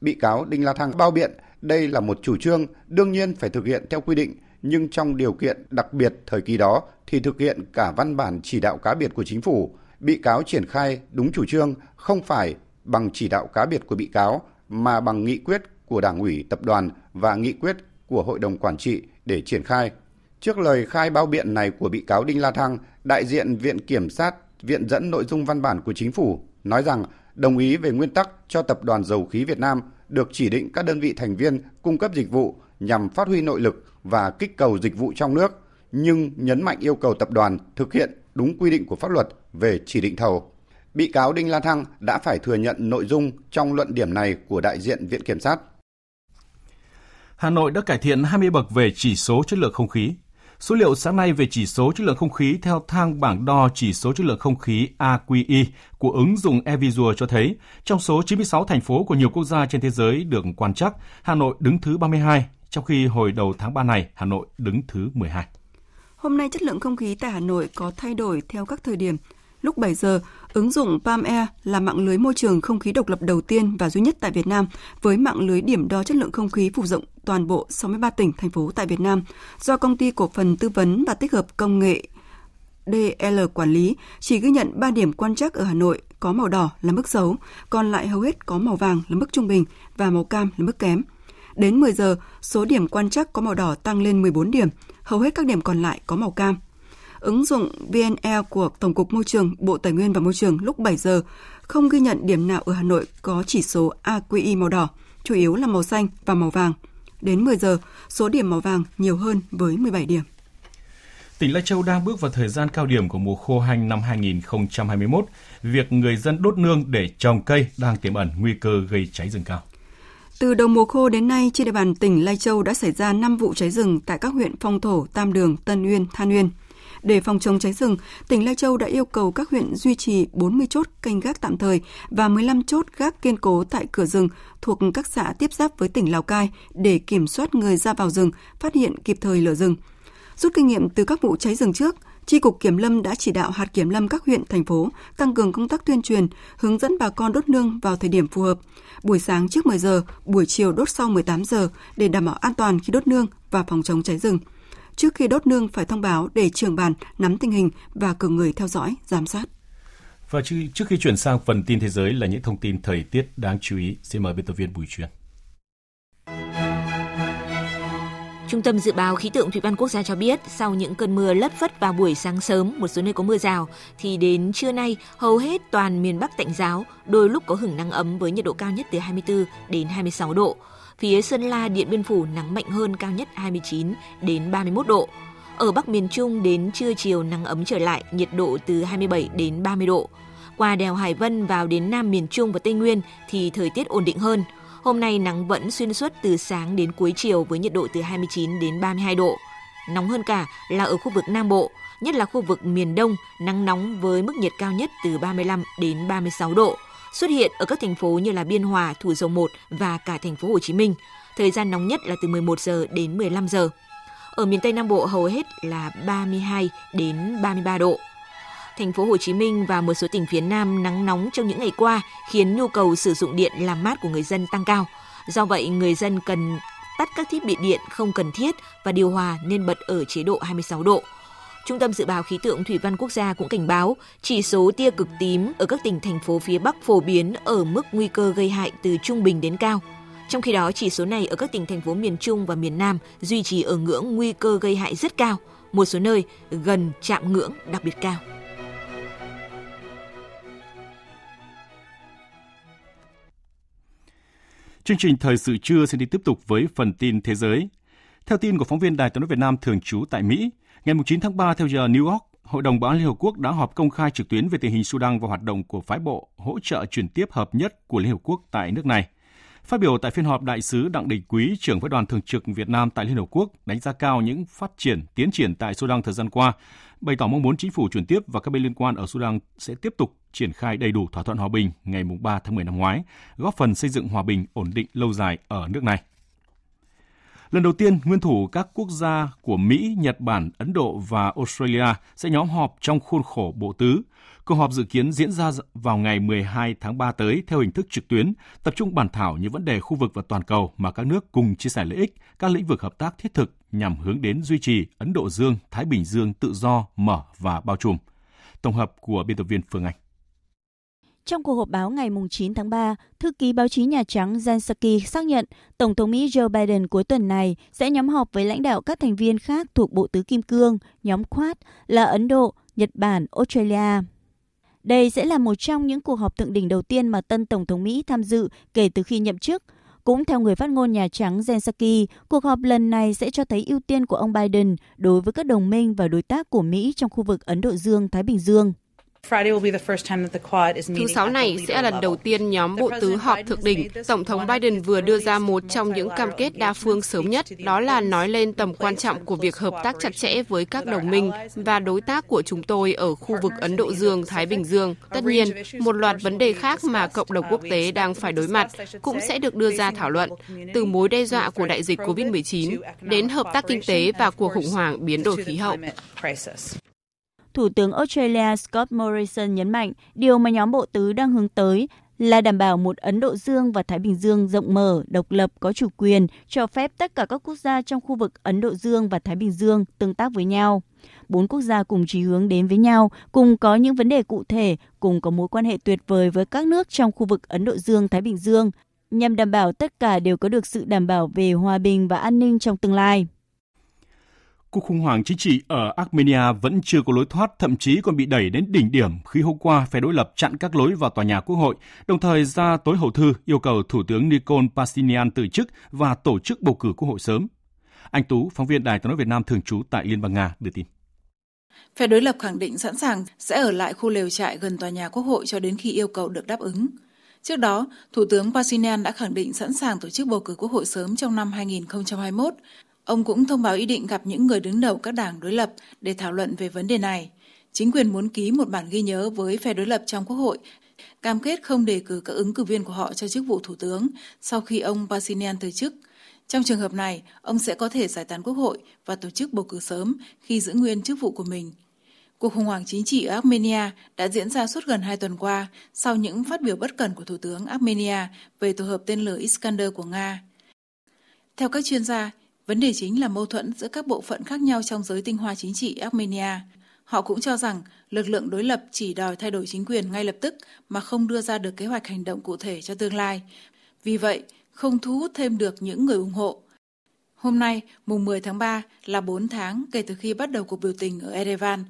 Bị cáo Đinh La Thăng bao biện, đây là một chủ trương đương nhiên phải thực hiện theo quy định, nhưng trong điều kiện đặc biệt thời kỳ đó thì thực hiện cả văn bản chỉ đạo cá biệt của chính phủ. Bị cáo triển khai đúng chủ trương, không phải bằng chỉ đạo cá biệt của bị cáo, mà bằng nghị quyết của Đảng ủy, tập đoàn và nghị quyết của Hội đồng Quản trị để triển khai. Trước lời khai bao biện này của bị cáo Đinh La Thăng, đại diện Viện Kiểm sát viện dẫn nội dung văn bản của chính phủ nói rằng đồng ý về nguyên tắc cho Tập đoàn Dầu khí Việt Nam được chỉ định các đơn vị thành viên cung cấp dịch vụ nhằm phát huy nội lực và kích cầu dịch vụ trong nước, nhưng nhấn mạnh yêu cầu tập đoàn thực hiện đúng quy định của pháp luật về chỉ định thầu. Bị cáo Đinh La Thăng đã phải thừa nhận nội dung trong luận điểm này của đại diện Viện Kiểm sát. Hà Nội đã cải thiện 20 bậc về chỉ số chất lượng không khí. Số liệu sáng nay về chỉ số chất lượng không khí theo thang bảng đo chỉ số chất lượng không khí AQI của ứng dụng eVisual cho thấy, trong số 96 thành phố của nhiều quốc gia trên thế giới được quan trắc, Hà Nội đứng thứ 32, trong khi hồi đầu tháng 3 này, Hà Nội đứng thứ 12. Hôm nay chất lượng không khí tại Hà Nội có thay đổi theo các thời điểm. Lúc 7 giờ, ứng dụng Palm Air là mạng lưới môi trường không khí độc lập đầu tiên và duy nhất tại Việt Nam với mạng lưới điểm đo chất lượng không khí phủ rộng toàn bộ 63 tỉnh, thành phố tại Việt Nam do công ty cổ phần tư vấn và tích hợp công nghệ DL quản lý chỉ ghi nhận 3 điểm quan trắc ở Hà Nội có màu đỏ là mức xấu, còn lại hầu hết có màu vàng là mức trung bình và màu cam là mức kém. Đến 10 giờ, số điểm quan trắc có màu đỏ tăng lên 14 điểm, hầu hết các điểm còn lại có màu cam. Ứng dụng VNL của Tổng cục Môi trường, Bộ Tài nguyên và Môi trường lúc 7 giờ không ghi nhận điểm nào ở Hà Nội có chỉ số AQI màu đỏ, chủ yếu là màu xanh và màu vàng. Đến 10 giờ, số điểm màu vàng nhiều hơn với 17 điểm. Tỉnh Lai Châu đang bước vào thời gian cao điểm của mùa khô hanh năm 2021. Việc người dân đốt nương để trồng cây đang tiềm ẩn nguy cơ gây cháy rừng cao. Từ đầu mùa khô đến nay, trên địa bàn tỉnh Lai Châu đã xảy ra 5 vụ cháy rừng tại các huyện Phong Thổ, Tam Đường, Tân Uyên, Than Uyên. Để phòng chống cháy rừng, tỉnh Lai Châu đã yêu cầu các huyện duy trì 40 chốt canh gác tạm thời và 15 chốt gác kiên cố tại cửa rừng thuộc các xã tiếp giáp với tỉnh Lào Cai để kiểm soát người ra vào rừng, phát hiện kịp thời lửa rừng. Rút kinh nghiệm từ các vụ cháy rừng trước, Tri cục Kiểm lâm đã chỉ đạo hạt kiểm lâm các huyện, thành phố tăng cường công tác tuyên truyền, hướng dẫn bà con đốt nương vào thời điểm phù hợp. Buổi sáng trước 10 giờ, buổi chiều đốt sau 18 giờ để đảm bảo an toàn khi đốt nương và phòng chống cháy rừng. Trước khi đốt nương phải thông báo để trưởng bàn nắm tình hình và cử người theo dõi, giám sát. Và trước khi chuyển sang phần tin thế giới là những thông tin thời tiết đáng chú ý, xin mời biên tập viên Bùi Truyền. Trung tâm Dự báo Khí tượng Thủy văn Quốc gia cho biết, sau những cơn mưa lất phất vào buổi sáng sớm, một số nơi có mưa rào, thì đến trưa nay, hầu hết toàn miền Bắc tạnh giáo, đôi lúc có hửng nắng ấm với nhiệt độ cao nhất từ 24 đến 26 độ. Phía Sơn La, Điện Biên Phủ nắng mạnh hơn cao nhất 29 đến 31 độ. Ở Bắc miền Trung đến trưa chiều nắng ấm trở lại, nhiệt độ từ 27 đến 30 độ. Qua đèo Hải Vân vào đến Nam miền Trung và Tây Nguyên thì thời tiết ổn định hơn. Hôm nay nắng vẫn xuyên suốt từ sáng đến cuối chiều với nhiệt độ từ 29 đến 32 độ. Nóng hơn cả là ở khu vực Nam Bộ, nhất là khu vực miền Đông, nắng nóng với mức nhiệt cao nhất từ 35 đến 36 độ xuất hiện ở các thành phố như là Biên Hòa, Thủ Dầu Một và cả thành phố Hồ Chí Minh. Thời gian nóng nhất là từ 11 giờ đến 15 giờ. Ở miền Tây Nam Bộ hầu hết là 32 đến 33 độ. Thành phố Hồ Chí Minh và một số tỉnh phía Nam nắng nóng trong những ngày qua khiến nhu cầu sử dụng điện làm mát của người dân tăng cao. Do vậy, người dân cần tắt các thiết bị điện không cần thiết và điều hòa nên bật ở chế độ 26 độ. Trung tâm Dự báo Khí tượng Thủy văn Quốc gia cũng cảnh báo chỉ số tia cực tím ở các tỉnh thành phố phía Bắc phổ biến ở mức nguy cơ gây hại từ trung bình đến cao. Trong khi đó, chỉ số này ở các tỉnh thành phố miền Trung và miền Nam duy trì ở ngưỡng nguy cơ gây hại rất cao, một số nơi gần chạm ngưỡng đặc biệt cao. Chương trình thời sự trưa sẽ đi tiếp tục với phần tin thế giới. Theo tin của phóng viên Đài tiếng nói Việt Nam thường trú tại Mỹ, ngày 9 tháng 3 theo giờ New York, Hội đồng Bảo an Liên Hợp Quốc đã họp công khai trực tuyến về tình hình Sudan và hoạt động của phái bộ hỗ trợ chuyển tiếp hợp nhất của Liên Hợp Quốc tại nước này. Phát biểu tại phiên họp, đại sứ Đặng Đình Quý, trưởng phái đoàn thường trực Việt Nam tại Liên Hợp Quốc, đánh giá cao những phát triển, tiến triển tại Sudan thời gian qua, bày tỏ mong muốn chính phủ chuyển tiếp và các bên liên quan ở Sudan sẽ tiếp tục triển khai đầy đủ thỏa thuận hòa bình ngày 3 tháng 10 năm ngoái, góp phần xây dựng hòa bình ổn định lâu dài ở nước này. Lần đầu tiên, nguyên thủ các quốc gia của Mỹ, Nhật Bản, Ấn Độ và Australia sẽ nhóm họp trong khuôn khổ Bộ Tứ. Cuộc họp dự kiến diễn ra vào ngày 12 tháng 3 tới theo hình thức trực tuyến, tập trung bàn thảo những vấn đề khu vực và toàn cầu mà các nước cùng chia sẻ lợi ích, các lĩnh vực hợp tác thiết thực nhằm hướng đến duy trì Ấn Độ Dương, Thái Bình Dương tự do, mở và bao trùm. Tổng hợp của biên tập viên Phương Anh. Trong cuộc họp báo ngày 9 tháng 3, thư ký báo chí Nhà Trắng Jen Psaki xác nhận Tổng thống Mỹ Joe Biden cuối tuần này sẽ nhóm họp với lãnh đạo các thành viên khác thuộc Bộ Tứ Kim Cương, nhóm Quad là Ấn Độ, Nhật Bản, Australia. Đây sẽ là một trong những cuộc họp thượng đỉnh đầu tiên mà tân Tổng thống Mỹ tham dự kể từ khi nhậm chức. Cũng theo người phát ngôn Nhà Trắng Jen Psaki, cuộc họp lần này sẽ cho thấy ưu tiên của ông Biden đối với các đồng minh và đối tác của Mỹ trong khu vực Ấn Độ Dương-Thái Bình Dương. Thứ sáu này sẽ là lần đầu tiên nhóm bộ tứ họp thượng đỉnh. Tổng thống Biden vừa đưa ra một trong những cam kết đa phương sớm nhất, đó là nói lên tầm quan trọng của việc hợp tác chặt chẽ với các đồng minh và đối tác của chúng tôi ở khu vực Ấn Độ Dương, Thái Bình Dương. Tất nhiên, một loạt vấn đề khác mà cộng đồng quốc tế đang phải đối mặt cũng sẽ được đưa ra thảo luận, từ mối đe dọa của đại dịch COVID-19 đến hợp tác kinh tế và cuộc khủng hoảng biến đổi khí hậu. Thủ tướng Australia Scott Morrison nhấn mạnh điều mà nhóm bộ tứ đang hướng tới là đảm bảo một Ấn Độ Dương và Thái Bình Dương rộng mở, độc lập, có chủ quyền, cho phép tất cả các quốc gia trong khu vực Ấn Độ Dương và Thái Bình Dương tương tác với nhau. Bốn quốc gia cùng chí hướng đến với nhau, cùng có những vấn đề cụ thể, cùng có mối quan hệ tuyệt vời với các nước trong khu vực Ấn Độ Dương, Thái Bình Dương, nhằm đảm bảo tất cả đều có được sự đảm bảo về hòa bình và an ninh trong tương lai. Cuộc khủng hoảng chính trị ở Armenia vẫn chưa có lối thoát, thậm chí còn bị đẩy đến đỉnh điểm khi hôm qua phe đối lập chặn các lối vào tòa nhà quốc hội, đồng thời ra tối hậu thư yêu cầu Thủ tướng Nikol Pashinyan từ chức và tổ chức bầu cử quốc hội sớm. Anh Tú, phóng viên Đài tiếng nói Việt Nam thường trú tại Liên bang Nga đưa tin. Phe đối lập khẳng định sẵn sàng sẽ ở lại khu lều trại gần tòa nhà quốc hội cho đến khi yêu cầu được đáp ứng. Trước đó, Thủ tướng Pashinyan đã khẳng định sẵn sàng tổ chức bầu cử quốc hội sớm trong năm 2021 Ông cũng thông báo ý định gặp những người đứng đầu các đảng đối lập để thảo luận về vấn đề này. Chính quyền muốn ký một bản ghi nhớ với phe đối lập trong Quốc hội, cam kết không đề cử các ứng cử viên của họ cho chức vụ thủ tướng sau khi ông Pashinyan từ chức. Trong trường hợp này, ông sẽ có thể giải tán Quốc hội và tổ chức bầu cử sớm khi giữ nguyên chức vụ của mình. Cuộc khủng hoảng chính trị ở Armenia đã diễn ra suốt gần hai tuần qua sau những phát biểu bất cẩn của Thủ tướng Armenia về tổ hợp tên lửa Iskander của Nga. Theo các chuyên gia, Vấn đề chính là mâu thuẫn giữa các bộ phận khác nhau trong giới tinh hoa chính trị Armenia. Họ cũng cho rằng lực lượng đối lập chỉ đòi thay đổi chính quyền ngay lập tức mà không đưa ra được kế hoạch hành động cụ thể cho tương lai. Vì vậy, không thu hút thêm được những người ủng hộ. Hôm nay, mùng 10 tháng 3 là 4 tháng kể từ khi bắt đầu cuộc biểu tình ở Erevan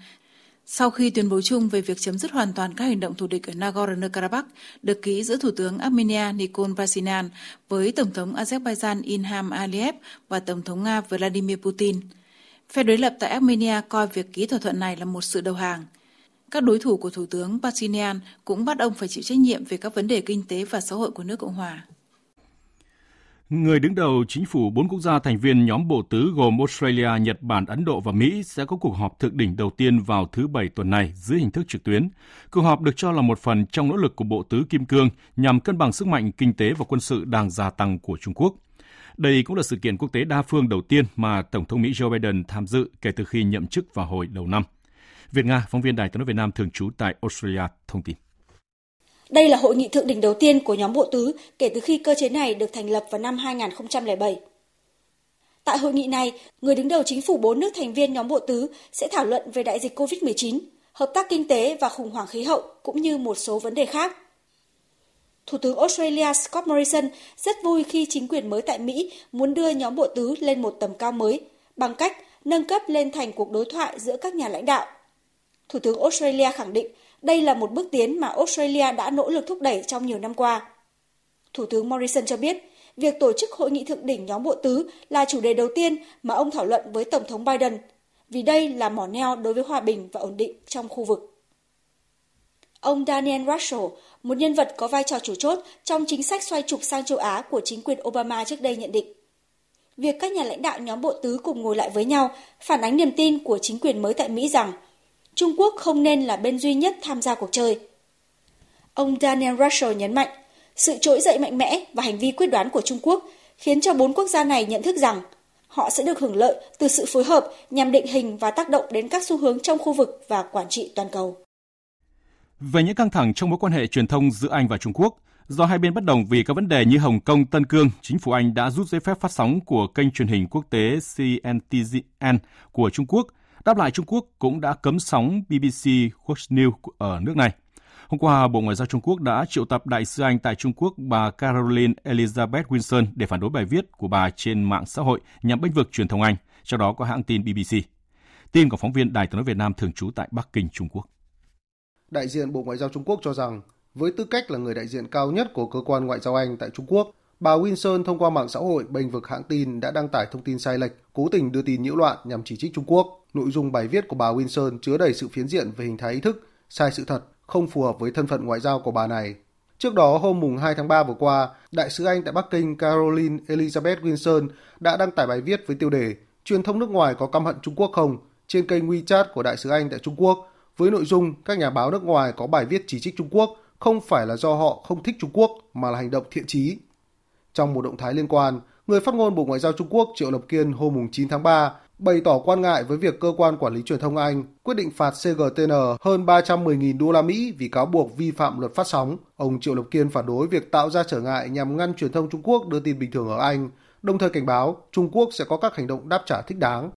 sau khi tuyên bố chung về việc chấm dứt hoàn toàn các hành động thù địch ở Nagorno-Karabakh, được ký giữa Thủ tướng Armenia Nikol Pashinyan với Tổng thống Azerbaijan Ilham Aliyev và Tổng thống Nga Vladimir Putin. Phe đối lập tại Armenia coi việc ký thỏa thuận này là một sự đầu hàng. Các đối thủ của Thủ tướng Pashinyan cũng bắt ông phải chịu trách nhiệm về các vấn đề kinh tế và xã hội của nước Cộng hòa. Người đứng đầu chính phủ bốn quốc gia thành viên nhóm bộ tứ gồm Australia, Nhật Bản, Ấn Độ và Mỹ sẽ có cuộc họp thượng đỉnh đầu tiên vào thứ Bảy tuần này dưới hình thức trực tuyến. Cuộc họp được cho là một phần trong nỗ lực của bộ tứ Kim Cương nhằm cân bằng sức mạnh kinh tế và quân sự đang gia tăng của Trung Quốc. Đây cũng là sự kiện quốc tế đa phương đầu tiên mà Tổng thống Mỹ Joe Biden tham dự kể từ khi nhậm chức vào hồi đầu năm. Việt Nga, phóng viên Đài tiếng nói Việt Nam thường trú tại Australia thông tin. Đây là hội nghị thượng đỉnh đầu tiên của nhóm bộ tứ kể từ khi cơ chế này được thành lập vào năm 2007. Tại hội nghị này, người đứng đầu chính phủ bốn nước thành viên nhóm bộ tứ sẽ thảo luận về đại dịch COVID-19, hợp tác kinh tế và khủng hoảng khí hậu cũng như một số vấn đề khác. Thủ tướng Australia Scott Morrison rất vui khi chính quyền mới tại Mỹ muốn đưa nhóm bộ tứ lên một tầm cao mới bằng cách nâng cấp lên thành cuộc đối thoại giữa các nhà lãnh đạo. Thủ tướng Australia khẳng định đây là một bước tiến mà Australia đã nỗ lực thúc đẩy trong nhiều năm qua. Thủ tướng Morrison cho biết, việc tổ chức hội nghị thượng đỉnh nhóm bộ tứ là chủ đề đầu tiên mà ông thảo luận với Tổng thống Biden, vì đây là mỏ neo đối với hòa bình và ổn định trong khu vực. Ông Daniel Russell, một nhân vật có vai trò chủ chốt trong chính sách xoay trục sang châu Á của chính quyền Obama trước đây nhận định. Việc các nhà lãnh đạo nhóm bộ tứ cùng ngồi lại với nhau phản ánh niềm tin của chính quyền mới tại Mỹ rằng Trung Quốc không nên là bên duy nhất tham gia cuộc chơi. Ông Daniel Russell nhấn mạnh, sự trỗi dậy mạnh mẽ và hành vi quyết đoán của Trung Quốc khiến cho bốn quốc gia này nhận thức rằng họ sẽ được hưởng lợi từ sự phối hợp nhằm định hình và tác động đến các xu hướng trong khu vực và quản trị toàn cầu. Về những căng thẳng trong mối quan hệ truyền thông giữa Anh và Trung Quốc, do hai bên bất đồng vì các vấn đề như Hồng Kông, Tân Cương, chính phủ Anh đã rút giấy phép phát sóng của kênh truyền hình quốc tế CNTN của Trung Quốc. Đáp lại Trung Quốc cũng đã cấm sóng BBC Fox News ở nước này. Hôm qua, Bộ Ngoại giao Trung Quốc đã triệu tập đại sứ Anh tại Trung Quốc bà Caroline Elizabeth Wilson để phản đối bài viết của bà trên mạng xã hội nhằm bênh vực truyền thông Anh, trong đó có hãng tin BBC. Tin của phóng viên Đài tiếng nói Việt Nam thường trú tại Bắc Kinh, Trung Quốc. Đại diện Bộ Ngoại giao Trung Quốc cho rằng, với tư cách là người đại diện cao nhất của cơ quan ngoại giao Anh tại Trung Quốc, bà Wilson thông qua mạng xã hội bênh vực hãng tin đã đăng tải thông tin sai lệch, cố tình đưa tin nhiễu loạn nhằm chỉ trích Trung Quốc. Nội dung bài viết của bà Wilson chứa đầy sự phiến diện về hình thái ý thức, sai sự thật, không phù hợp với thân phận ngoại giao của bà này. Trước đó, hôm mùng 2 tháng 3 vừa qua, Đại sứ Anh tại Bắc Kinh Caroline Elizabeth Wilson đã đăng tải bài viết với tiêu đề Truyền thông nước ngoài có căm hận Trung Quốc không? trên kênh WeChat của Đại sứ Anh tại Trung Quốc, với nội dung các nhà báo nước ngoài có bài viết chỉ trích Trung Quốc không phải là do họ không thích Trung Quốc mà là hành động thiện chí. Trong một động thái liên quan, người phát ngôn Bộ Ngoại giao Trung Quốc Triệu Lập Kiên hôm 9 tháng 3 bày tỏ quan ngại với việc cơ quan quản lý truyền thông Anh quyết định phạt CGTN hơn 310.000 đô la Mỹ vì cáo buộc vi phạm luật phát sóng. Ông Triệu Lập Kiên phản đối việc tạo ra trở ngại nhằm ngăn truyền thông Trung Quốc đưa tin bình thường ở Anh, đồng thời cảnh báo Trung Quốc sẽ có các hành động đáp trả thích đáng.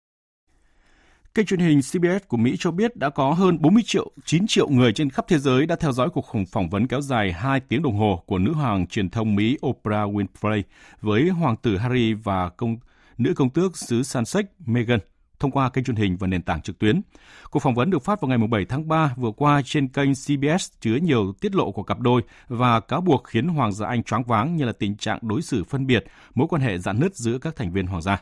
Kênh truyền hình CBS của Mỹ cho biết đã có hơn 40 triệu 9 triệu người trên khắp thế giới đã theo dõi cuộc phỏng vấn kéo dài 2 tiếng đồng hồ của nữ hoàng truyền thông Mỹ Oprah Winfrey với hoàng tử Harry và công nữ công tước xứ Sussex Meghan thông qua kênh truyền hình và nền tảng trực tuyến. Cuộc phỏng vấn được phát vào ngày 7 tháng 3 vừa qua trên kênh CBS chứa nhiều tiết lộ của cặp đôi và cáo buộc khiến Hoàng gia Anh choáng váng như là tình trạng đối xử phân biệt, mối quan hệ dạn nứt giữa các thành viên Hoàng gia.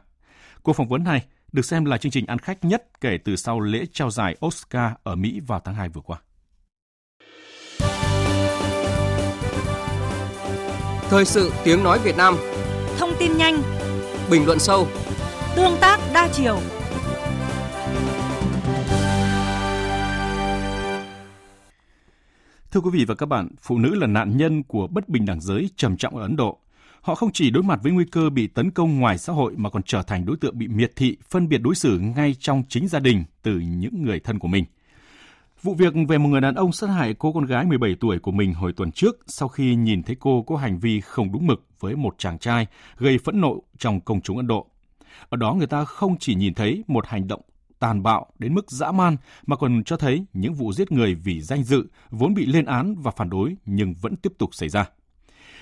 Cuộc phỏng vấn này được xem là chương trình ăn khách nhất kể từ sau lễ trao giải Oscar ở Mỹ vào tháng 2 vừa qua. Thời sự tiếng nói Việt Nam Thông tin nhanh Bình luận sâu Tương tác đa chiều Thưa quý vị và các bạn, phụ nữ là nạn nhân của bất bình đẳng giới trầm trọng ở Ấn Độ. Họ không chỉ đối mặt với nguy cơ bị tấn công ngoài xã hội mà còn trở thành đối tượng bị miệt thị, phân biệt đối xử ngay trong chính gia đình từ những người thân của mình. Vụ việc về một người đàn ông sát hại cô con gái 17 tuổi của mình hồi tuần trước sau khi nhìn thấy cô có hành vi không đúng mực với một chàng trai gây phẫn nộ trong công chúng Ấn Độ. Ở đó người ta không chỉ nhìn thấy một hành động tàn bạo đến mức dã man mà còn cho thấy những vụ giết người vì danh dự vốn bị lên án và phản đối nhưng vẫn tiếp tục xảy ra.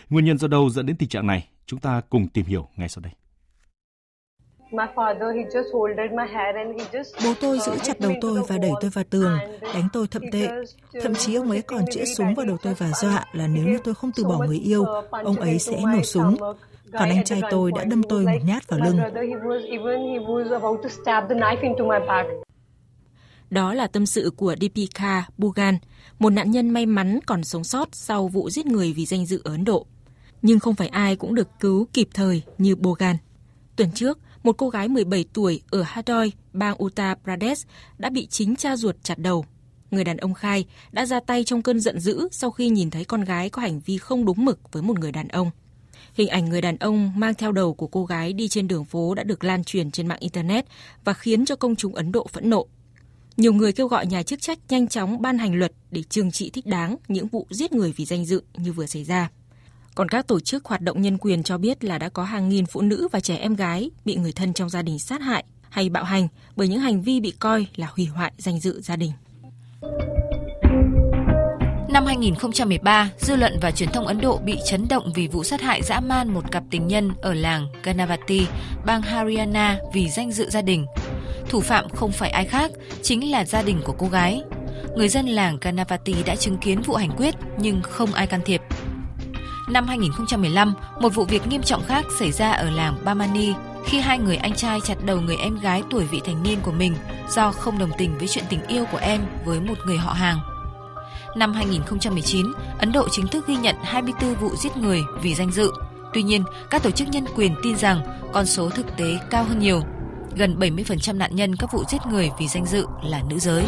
Nguyên nhân do đâu dẫn đến tình trạng này? Chúng ta cùng tìm hiểu ngay sau đây. Bố tôi giữ chặt đầu tôi và đẩy tôi vào tường, đánh tôi thậm tệ. Thậm chí ông ấy còn chĩa súng vào đầu tôi và dọa là nếu như tôi không từ bỏ người yêu, ông ấy sẽ nổ súng. Còn anh trai tôi đã đâm tôi một nhát vào lưng. Đó là tâm sự của Deepika Bugan, một nạn nhân may mắn còn sống sót sau vụ giết người vì danh dự ở Ấn Độ nhưng không phải ai cũng được cứu kịp thời như Bogan. Tuần trước, một cô gái 17 tuổi ở Hadoi, bang Uttar Pradesh đã bị chính cha ruột chặt đầu. Người đàn ông khai đã ra tay trong cơn giận dữ sau khi nhìn thấy con gái có hành vi không đúng mực với một người đàn ông. Hình ảnh người đàn ông mang theo đầu của cô gái đi trên đường phố đã được lan truyền trên mạng Internet và khiến cho công chúng Ấn Độ phẫn nộ. Nhiều người kêu gọi nhà chức trách nhanh chóng ban hành luật để trừng trị thích đáng những vụ giết người vì danh dự như vừa xảy ra. Còn các tổ chức hoạt động nhân quyền cho biết là đã có hàng nghìn phụ nữ và trẻ em gái bị người thân trong gia đình sát hại hay bạo hành bởi những hành vi bị coi là hủy hoại danh dự gia đình. Năm 2013, dư luận và truyền thông Ấn Độ bị chấn động vì vụ sát hại dã man một cặp tình nhân ở làng Ganavati, bang Haryana vì danh dự gia đình. Thủ phạm không phải ai khác, chính là gia đình của cô gái. Người dân làng Ganavati đã chứng kiến vụ hành quyết nhưng không ai can thiệp. Năm 2015, một vụ việc nghiêm trọng khác xảy ra ở làng Bamani khi hai người anh trai chặt đầu người em gái tuổi vị thành niên của mình do không đồng tình với chuyện tình yêu của em với một người họ hàng. Năm 2019, Ấn Độ chính thức ghi nhận 24 vụ giết người vì danh dự. Tuy nhiên, các tổ chức nhân quyền tin rằng con số thực tế cao hơn nhiều. Gần 70% nạn nhân các vụ giết người vì danh dự là nữ giới.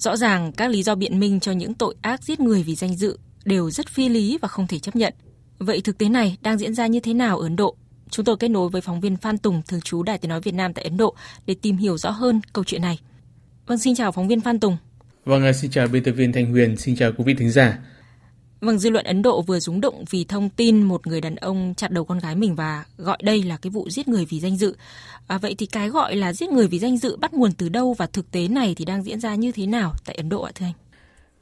Rõ ràng các lý do biện minh cho những tội ác giết người vì danh dự đều rất phi lý và không thể chấp nhận. Vậy thực tế này đang diễn ra như thế nào ở Ấn Độ? Chúng tôi kết nối với phóng viên Phan Tùng, thường trú Đài Tiếng Nói Việt Nam tại Ấn Độ để tìm hiểu rõ hơn câu chuyện này. Vâng, xin chào phóng viên Phan Tùng. Vâng, xin chào biên tập viên Thanh Huyền, xin chào quý vị thính giả. Vâng, dư luận Ấn Độ vừa rúng động vì thông tin một người đàn ông chặt đầu con gái mình và gọi đây là cái vụ giết người vì danh dự. À, vậy thì cái gọi là giết người vì danh dự bắt nguồn từ đâu và thực tế này thì đang diễn ra như thế nào tại Ấn Độ ạ thưa anh?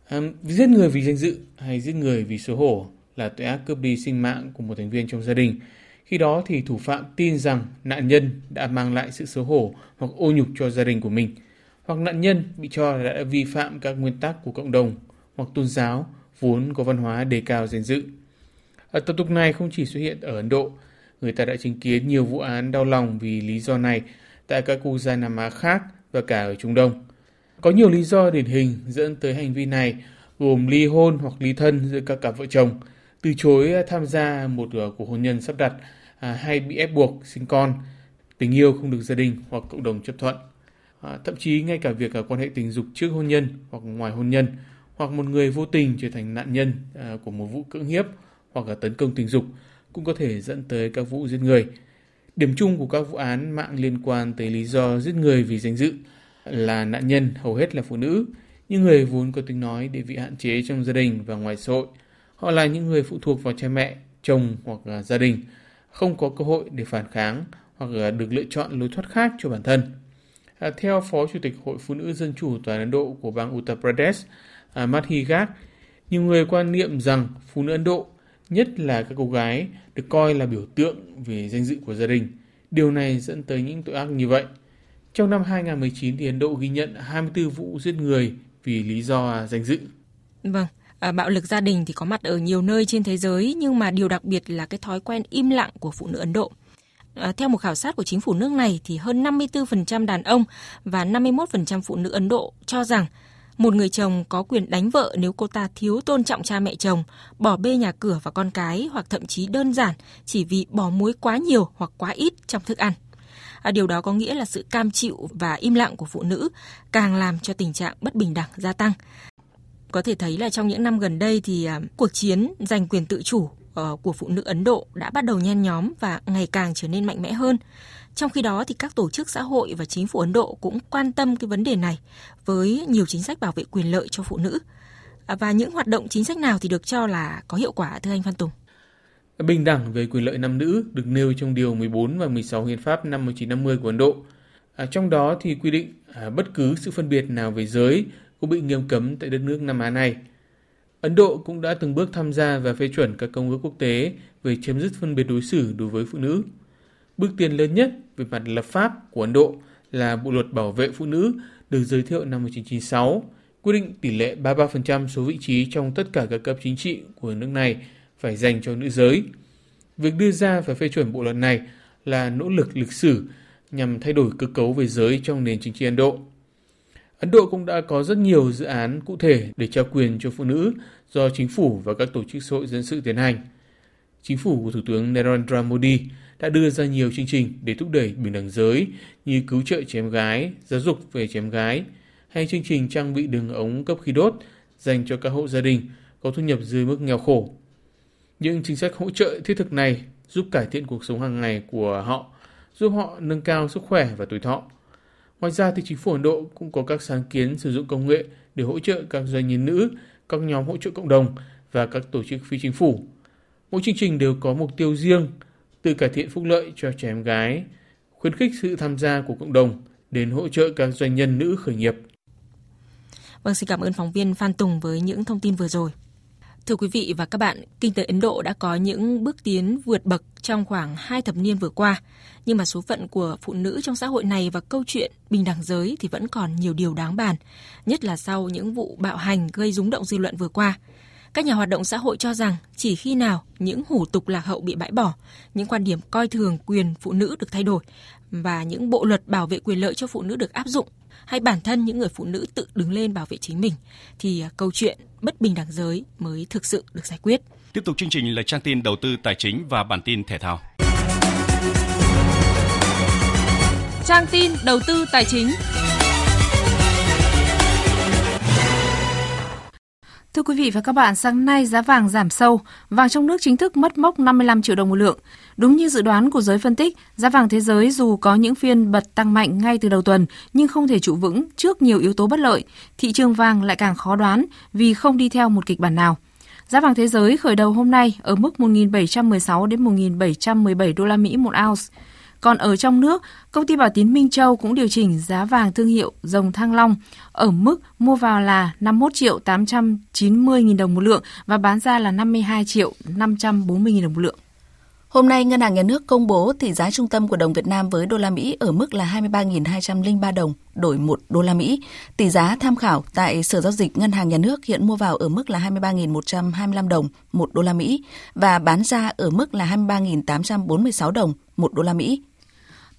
À, giết người vì danh dự hay giết người vì xấu hổ là tội ác cướp đi sinh mạng của một thành viên trong gia đình. Khi đó thì thủ phạm tin rằng nạn nhân đã mang lại sự xấu hổ hoặc ô nhục cho gia đình của mình, hoặc nạn nhân bị cho là đã vi phạm các nguyên tắc của cộng đồng hoặc tôn giáo vốn có văn hóa đề cao danh dự. Ở tập tục này không chỉ xuất hiện ở Ấn Độ, người ta đã chứng kiến nhiều vụ án đau lòng vì lý do này tại các quốc gia Nam Á khác và cả ở Trung Đông. Có nhiều lý do điển hình dẫn tới hành vi này gồm ly hôn hoặc ly thân giữa các cặp vợ chồng, từ chối tham gia một ờ, cuộc hôn nhân sắp đặt à, hay bị ép buộc sinh con, tình yêu không được gia đình hoặc cộng đồng chấp thuận. À, thậm chí ngay cả việc ờ, quan hệ tình dục trước hôn nhân hoặc ngoài hôn nhân hoặc một người vô tình trở thành nạn nhân à, của một vụ cưỡng hiếp hoặc là tấn công tình dục cũng có thể dẫn tới các vụ giết người. Điểm chung của các vụ án mạng liên quan tới lý do giết người vì danh dự là nạn nhân hầu hết là phụ nữ, những người vốn có tiếng nói địa vị hạn chế trong gia đình và ngoài xã hội. Họ là những người phụ thuộc vào cha mẹ, chồng hoặc là gia đình, không có cơ hội để phản kháng hoặc là được lựa chọn lối thoát khác cho bản thân. À, theo Phó Chủ tịch Hội Phụ nữ Dân chủ Toàn Ấn Độ của bang Uttar Pradesh, à, nhiều người quan niệm rằng phụ nữ Ấn Độ, nhất là các cô gái, được coi là biểu tượng về danh dự của gia đình. Điều này dẫn tới những tội ác như vậy. Trong năm 2019 thì Ấn Độ ghi nhận 24 vụ giết người vì lý do danh dự. Vâng, à, bạo lực gia đình thì có mặt ở nhiều nơi trên thế giới nhưng mà điều đặc biệt là cái thói quen im lặng của phụ nữ Ấn Độ. À, theo một khảo sát của chính phủ nước này thì hơn 54% đàn ông và 51% phụ nữ Ấn Độ cho rằng một người chồng có quyền đánh vợ nếu cô ta thiếu tôn trọng cha mẹ chồng, bỏ bê nhà cửa và con cái hoặc thậm chí đơn giản chỉ vì bỏ muối quá nhiều hoặc quá ít trong thức ăn. À, điều đó có nghĩa là sự cam chịu và im lặng của phụ nữ càng làm cho tình trạng bất bình đẳng gia tăng. Có thể thấy là trong những năm gần đây thì à, cuộc chiến giành quyền tự chủ ờ, của phụ nữ Ấn Độ đã bắt đầu nhen nhóm và ngày càng trở nên mạnh mẽ hơn. Trong khi đó thì các tổ chức xã hội và chính phủ Ấn Độ cũng quan tâm cái vấn đề này với nhiều chính sách bảo vệ quyền lợi cho phụ nữ. À, và những hoạt động chính sách nào thì được cho là có hiệu quả thưa anh Phan Tùng? Bình đẳng về quyền lợi nam nữ được nêu trong điều 14 và 16 Hiến pháp năm 1950 của Ấn Độ. À, trong đó thì quy định à, bất cứ sự phân biệt nào về giới cũng bị nghiêm cấm tại đất nước Nam Á này. Ấn Độ cũng đã từng bước tham gia và phê chuẩn các công ước quốc tế về chấm dứt phân biệt đối xử đối với phụ nữ. Bước tiến lớn nhất về mặt lập pháp của Ấn Độ là Bộ luật bảo vệ phụ nữ được giới thiệu năm 1996, quy định tỷ lệ 33% số vị trí trong tất cả các cấp chính trị của nước này phải dành cho nữ giới. Việc đưa ra và phê chuẩn bộ luật này là nỗ lực lịch sử nhằm thay đổi cơ cấu về giới trong nền chính trị Ấn Độ. Ấn Độ cũng đã có rất nhiều dự án cụ thể để trao quyền cho phụ nữ do chính phủ và các tổ chức xã hội dân sự tiến hành. Chính phủ của Thủ tướng Narendra Modi đã đưa ra nhiều chương trình để thúc đẩy bình đẳng giới như cứu trợ trẻ em gái, giáo dục về trẻ em gái, hay chương trình trang bị đường ống cấp khí đốt dành cho các hộ gia đình có thu nhập dưới mức nghèo khổ. Những chính sách hỗ trợ thiết thực này giúp cải thiện cuộc sống hàng ngày của họ, giúp họ nâng cao sức khỏe và tuổi thọ. Ngoài ra thì chính phủ Ấn Độ cũng có các sáng kiến sử dụng công nghệ để hỗ trợ các doanh nhân nữ các nhóm hỗ trợ cộng đồng và các tổ chức phi chính phủ. Mỗi chương trình đều có mục tiêu riêng, từ cải thiện phúc lợi cho trẻ em gái, khuyến khích sự tham gia của cộng đồng đến hỗ trợ các doanh nhân nữ khởi nghiệp. Vâng, xin cảm ơn phóng viên Phan Tùng với những thông tin vừa rồi. Thưa quý vị và các bạn, kinh tế Ấn Độ đã có những bước tiến vượt bậc trong khoảng hai thập niên vừa qua, nhưng mà số phận của phụ nữ trong xã hội này và câu chuyện bình đẳng giới thì vẫn còn nhiều điều đáng bàn, nhất là sau những vụ bạo hành gây rúng động dư luận vừa qua. Các nhà hoạt động xã hội cho rằng chỉ khi nào những hủ tục lạc hậu bị bãi bỏ, những quan điểm coi thường quyền phụ nữ được thay đổi và những bộ luật bảo vệ quyền lợi cho phụ nữ được áp dụng hay bản thân những người phụ nữ tự đứng lên bảo vệ chính mình thì à, câu chuyện bất bình đẳng giới mới thực sự được giải quyết. Tiếp tục chương trình là trang tin đầu tư tài chính và bản tin thể thao. Trang tin đầu tư tài chính. Thưa quý vị và các bạn, sáng nay giá vàng giảm sâu, vàng trong nước chính thức mất mốc 55 triệu đồng một lượng. Đúng như dự đoán của giới phân tích, giá vàng thế giới dù có những phiên bật tăng mạnh ngay từ đầu tuần nhưng không thể trụ vững trước nhiều yếu tố bất lợi. Thị trường vàng lại càng khó đoán vì không đi theo một kịch bản nào. Giá vàng thế giới khởi đầu hôm nay ở mức 1.716 đến 1.717 đô la Mỹ một ounce. Còn ở trong nước, công ty Bảo Tín Minh Châu cũng điều chỉnh giá vàng thương hiệu dòng Thăng Long ở mức mua vào là 51 triệu 890 nghìn đồng một lượng và bán ra là 52 triệu 540 nghìn đồng một lượng. Hôm nay, Ngân hàng Nhà nước công bố tỷ giá trung tâm của đồng Việt Nam với đô la Mỹ ở mức là 23.203 đồng đổi 1 đô la Mỹ. Tỷ giá tham khảo tại Sở Giao dịch Ngân hàng Nhà nước hiện mua vào ở mức là 23.125 đồng 1 đô la Mỹ và bán ra ở mức là 23.846 đồng 1 đô la Mỹ.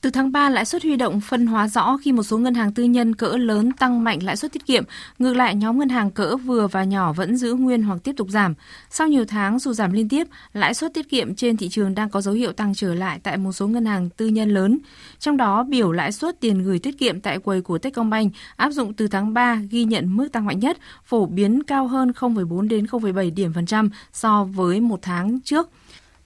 Từ tháng 3, lãi suất huy động phân hóa rõ khi một số ngân hàng tư nhân cỡ lớn tăng mạnh lãi suất tiết kiệm. Ngược lại, nhóm ngân hàng cỡ vừa và nhỏ vẫn giữ nguyên hoặc tiếp tục giảm. Sau nhiều tháng dù giảm liên tiếp, lãi suất tiết kiệm trên thị trường đang có dấu hiệu tăng trở lại tại một số ngân hàng tư nhân lớn. Trong đó, biểu lãi suất tiền gửi tiết kiệm tại quầy của Techcombank áp dụng từ tháng 3 ghi nhận mức tăng mạnh nhất, phổ biến cao hơn 0,4 đến 0,7 điểm phần trăm so với một tháng trước.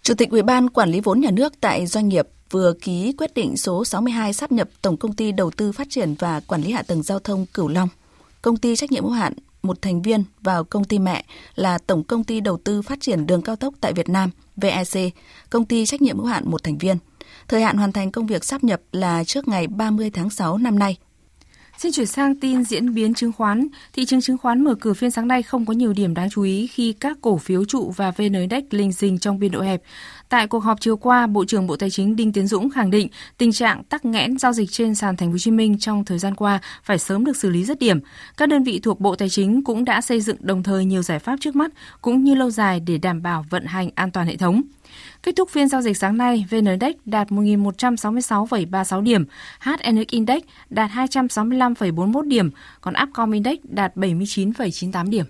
Chủ tịch Ủy ban Quản lý vốn nhà nước tại doanh nghiệp vừa ký quyết định số 62 sắp nhập Tổng công ty Đầu tư Phát triển và Quản lý Hạ tầng Giao thông Cửu Long, công ty trách nhiệm hữu hạn một thành viên vào công ty mẹ là Tổng công ty Đầu tư Phát triển Đường cao tốc tại Việt Nam VEC, công ty trách nhiệm hữu hạn một thành viên. Thời hạn hoàn thành công việc sắp nhập là trước ngày 30 tháng 6 năm nay. Xin chuyển sang tin diễn biến chứng khoán. Thị trường chứng khoán mở cửa phiên sáng nay không có nhiều điểm đáng chú ý khi các cổ phiếu trụ và VN Index linh sinh trong biên độ hẹp. Tại cuộc họp chiều qua, Bộ trưởng Bộ Tài chính Đinh Tiến Dũng khẳng định tình trạng tắc nghẽn giao dịch trên sàn Thành phố Hồ Chí Minh trong thời gian qua phải sớm được xử lý rất điểm. Các đơn vị thuộc Bộ Tài chính cũng đã xây dựng đồng thời nhiều giải pháp trước mắt cũng như lâu dài để đảm bảo vận hành an toàn hệ thống. Kết thúc phiên giao dịch sáng nay, VN Index đạt 1.166,36 điểm, HNX Index đạt 265,41 điểm, còn Upcom Index đạt 79,98 điểm.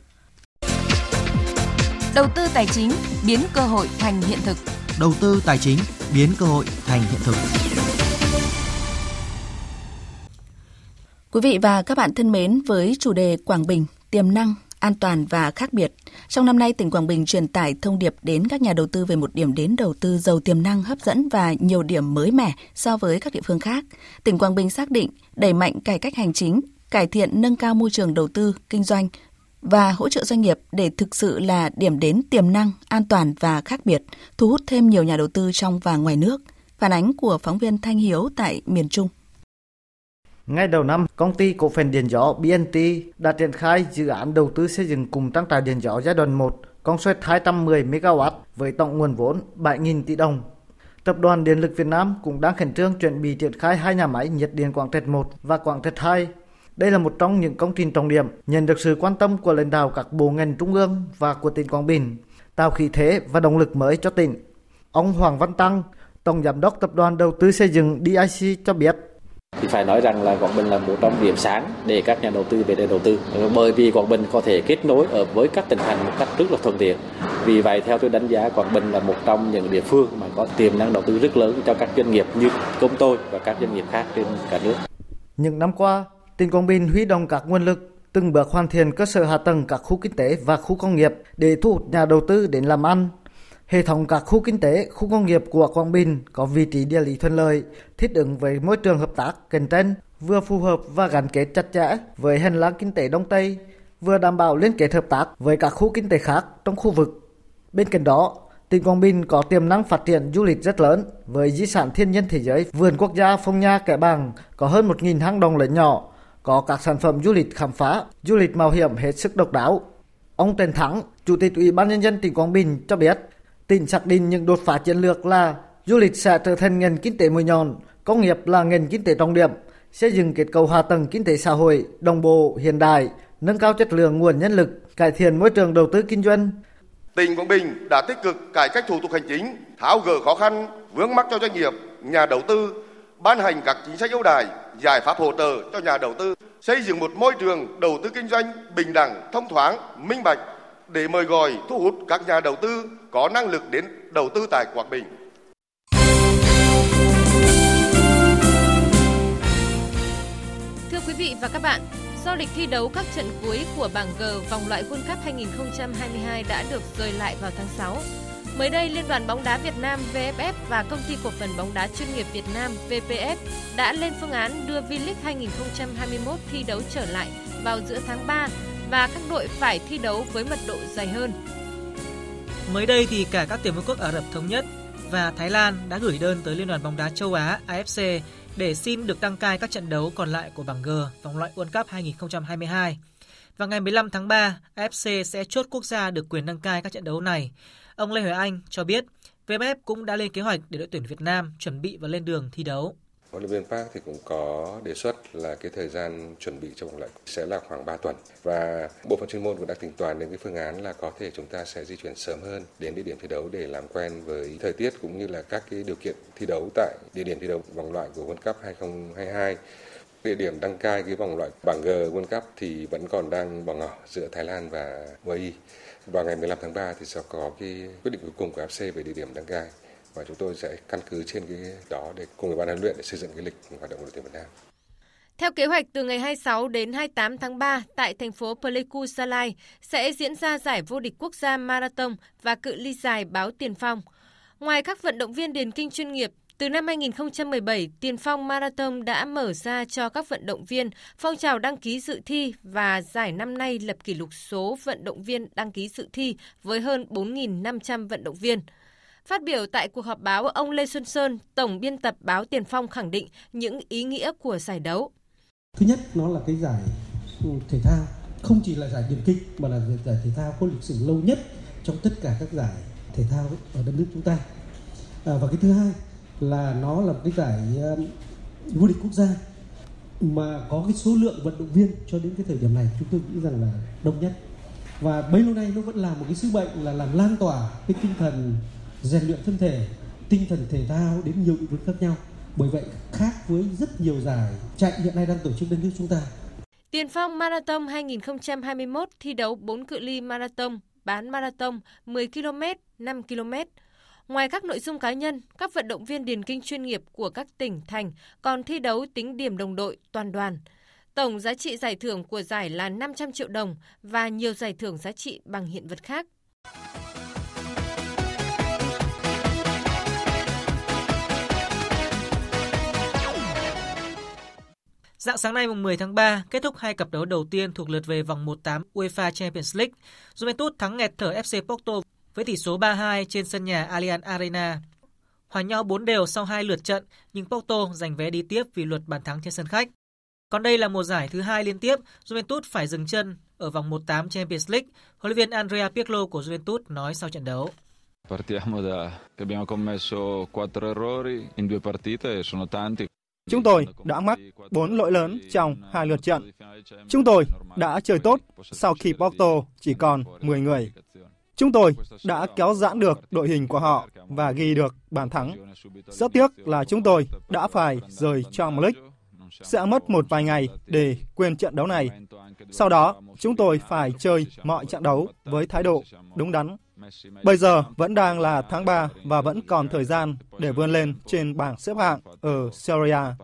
Đầu tư tài chính biến cơ hội thành hiện thực. Đầu tư tài chính biến cơ hội thành hiện thực. Quý vị và các bạn thân mến, với chủ đề Quảng Bình, tiềm năng, an toàn và khác biệt. Trong năm nay, tỉnh Quảng Bình truyền tải thông điệp đến các nhà đầu tư về một điểm đến đầu tư giàu tiềm năng hấp dẫn và nhiều điểm mới mẻ so với các địa phương khác. Tỉnh Quảng Bình xác định đẩy mạnh cải cách hành chính, cải thiện nâng cao môi trường đầu tư, kinh doanh và hỗ trợ doanh nghiệp để thực sự là điểm đến tiềm năng, an toàn và khác biệt, thu hút thêm nhiều nhà đầu tư trong và ngoài nước. Phản ánh của phóng viên Thanh Hiếu tại miền Trung. Ngay đầu năm, công ty cổ phần điện gió BNT đã triển khai dự án đầu tư xây dựng cùng trang trại điện gió giai đoạn 1 công suất 210 MW với tổng nguồn vốn 7.000 tỷ đồng. Tập đoàn Điện lực Việt Nam cũng đang khẩn trương chuẩn bị triển khai hai nhà máy nhiệt điện Quảng Trạch 1 và Quảng Trạch 2. Đây là một trong những công trình trọng điểm nhận được sự quan tâm của lãnh đạo các bộ ngành trung ương và của tỉnh Quảng Bình, tạo khí thế và động lực mới cho tỉnh. Ông Hoàng Văn Tăng, Tổng Giám đốc Tập đoàn Đầu tư Xây dựng DIC cho biết thì phải nói rằng là Quảng Bình là một trong điểm sáng để các nhà đầu tư về đây đầu tư. Bởi vì Quảng Bình có thể kết nối ở với các tỉnh thành một cách rất là thuận tiện. Vì vậy theo tôi đánh giá Quảng Bình là một trong những địa phương mà có tiềm năng đầu tư rất lớn cho các doanh nghiệp như công tôi và các doanh nghiệp khác trên cả nước. Những năm qua, tỉnh Quảng Bình huy động các nguồn lực từng bước hoàn thiện cơ sở hạ tầng các khu kinh tế và khu công nghiệp để thu hút nhà đầu tư đến làm ăn. Hệ thống các khu kinh tế, khu công nghiệp của Quảng Bình có vị trí địa lý thuận lợi, thích ứng với môi trường hợp tác cạnh tranh, vừa phù hợp và gắn kết chặt chẽ với hành lang kinh tế Đông Tây vừa đảm bảo liên kết hợp tác với các khu kinh tế khác trong khu vực. Bên cạnh đó, tỉnh Quảng Bình có tiềm năng phát triển du lịch rất lớn với di sản thiên nhiên thế giới vườn quốc gia Phong Nha Kẻ Bàng có hơn 1.000 hang động lớn nhỏ, có các sản phẩm du lịch khám phá, du lịch mạo hiểm hết sức độc đáo. Ông Trần Thắng, Chủ tịch Ủy ban nhân dân tỉnh Quảng Bình cho biết, tỉnh xác định những đột phá chiến lược là du lịch sẽ trở thành ngành kinh tế mũi nhọn, công nghiệp là ngành kinh tế trọng điểm, xây dựng kết cấu hạ tầng kinh tế xã hội đồng bộ hiện đại, nâng cao chất lượng nguồn nhân lực, cải thiện môi trường đầu tư kinh doanh. Tỉnh Quảng Bình đã tích cực cải cách thủ tục hành chính, tháo gỡ khó khăn, vướng mắc cho doanh nghiệp, nhà đầu tư, ban hành các chính sách ưu đãi, giải pháp hỗ trợ cho nhà đầu tư, xây dựng một môi trường đầu tư kinh doanh bình đẳng, thông thoáng, minh bạch để mời gọi thu hút các nhà đầu tư có năng lực đến đầu tư tại Quảng Bình. Thưa quý vị và các bạn, do lịch thi đấu các trận cuối của bảng G vòng loại World Cup 2022 đã được rời lại vào tháng 6. Mới đây, Liên đoàn bóng đá Việt Nam VFF và Công ty cổ phần bóng đá chuyên nghiệp Việt Nam VPF đã lên phương án đưa V-League 2021 thi đấu trở lại vào giữa tháng 3 và các đội phải thi đấu với mật độ dày hơn. Mới đây thì cả các tiểu vương quốc Ả Rập Thống Nhất và Thái Lan đã gửi đơn tới Liên đoàn bóng đá châu Á AFC để xin được đăng cai các trận đấu còn lại của bảng G vòng loại World Cup 2022. Vào ngày 15 tháng 3, AFC sẽ chốt quốc gia được quyền đăng cai các trận đấu này. Ông Lê Huệ Anh cho biết, VFF cũng đã lên kế hoạch để đội tuyển Việt Nam chuẩn bị và lên đường thi đấu. Huấn luyện viên Park thì cũng có đề xuất là cái thời gian chuẩn bị cho vòng loại sẽ là khoảng 3 tuần. Và bộ phận chuyên môn cũng đã tính toán đến cái phương án là có thể chúng ta sẽ di chuyển sớm hơn đến địa điểm thi đấu để làm quen với thời tiết cũng như là các cái điều kiện thi đấu tại địa điểm thi đấu vòng loại của World Cup 2022 địa điểm đăng cai cái vòng loại bảng G World Cup thì vẫn còn đang bỏ ngỏ giữa Thái Lan và UAE. Vào ngày 15 tháng 3 thì sẽ có cái quyết định cuối cùng của AFC về địa điểm đăng cai và chúng tôi sẽ căn cứ trên cái đó để cùng với ban huấn luyện để xây dựng cái lịch hoạt động của đội tuyển Việt Nam. Theo kế hoạch, từ ngày 26 đến 28 tháng 3 tại thành phố Pleiku, Gia Lai sẽ diễn ra giải vô địch quốc gia marathon và cự ly dài báo tiền phong. Ngoài các vận động viên điền kinh chuyên nghiệp, từ năm 2017, Tiền Phong Marathon đã mở ra cho các vận động viên phong trào đăng ký dự thi và giải năm nay lập kỷ lục số vận động viên đăng ký dự thi với hơn 4.500 vận động viên. Phát biểu tại cuộc họp báo, ông Lê Xuân Sơn, tổng biên tập báo Tiền Phong khẳng định những ý nghĩa của giải đấu. Thứ nhất, nó là cái giải thể thao, không chỉ là giải điền kinh mà là giải thể thao có lịch sử lâu nhất trong tất cả các giải thể thao ở đất nước chúng ta. À, và cái thứ hai là nó là một cái giải um, vô địch quốc gia mà có cái số lượng vận động viên cho đến cái thời điểm này chúng tôi nghĩ rằng là đông nhất và bấy lâu nay nó vẫn là một cái sứ mệnh là làm lan tỏa cái tinh thần rèn luyện thân thể tinh thần thể thao đến nhiều lĩnh vực khác nhau bởi vậy khác với rất nhiều giải chạy hiện nay đang tổ chức đất nước chúng ta Tiền phong Marathon 2021 thi đấu 4 cự ly marathon, bán marathon 10 km, 5 km, Ngoài các nội dung cá nhân, các vận động viên điền kinh chuyên nghiệp của các tỉnh, thành còn thi đấu tính điểm đồng đội toàn đoàn. Tổng giá trị giải thưởng của giải là 500 triệu đồng và nhiều giải thưởng giá trị bằng hiện vật khác. Dạng sáng nay mùng 10 tháng 3, kết thúc hai cặp đấu đầu tiên thuộc lượt về vòng 1/8 UEFA Champions League. Juventus thắng nghẹt thở FC Porto với tỷ số 3-2 trên sân nhà Allianz Arena. Hòa nhau 4 đều sau hai lượt trận, nhưng Porto giành vé đi tiếp vì luật bàn thắng trên sân khách. Còn đây là mùa giải thứ hai liên tiếp, Juventus phải dừng chân ở vòng 1/8 Champions League. Huấn luyện viên Andrea Pirlo của Juventus nói sau trận đấu. Partiamo già, abbiamo commesso quattro errori in due partite e sono tanti. Chúng tôi đã mắc 4 lỗi lớn trong hai lượt trận. Chúng tôi đã chơi tốt sau khi Porto chỉ còn 10 người. Chúng tôi đã kéo giãn được đội hình của họ và ghi được bàn thắng. Rất tiếc là chúng tôi đã phải rời Champions League. Sẽ mất một vài ngày để quên trận đấu này. Sau đó, chúng tôi phải chơi mọi trận đấu với thái độ đúng đắn. Bây giờ vẫn đang là tháng 3 và vẫn còn thời gian để vươn lên trên bảng xếp hạng ở Serie A.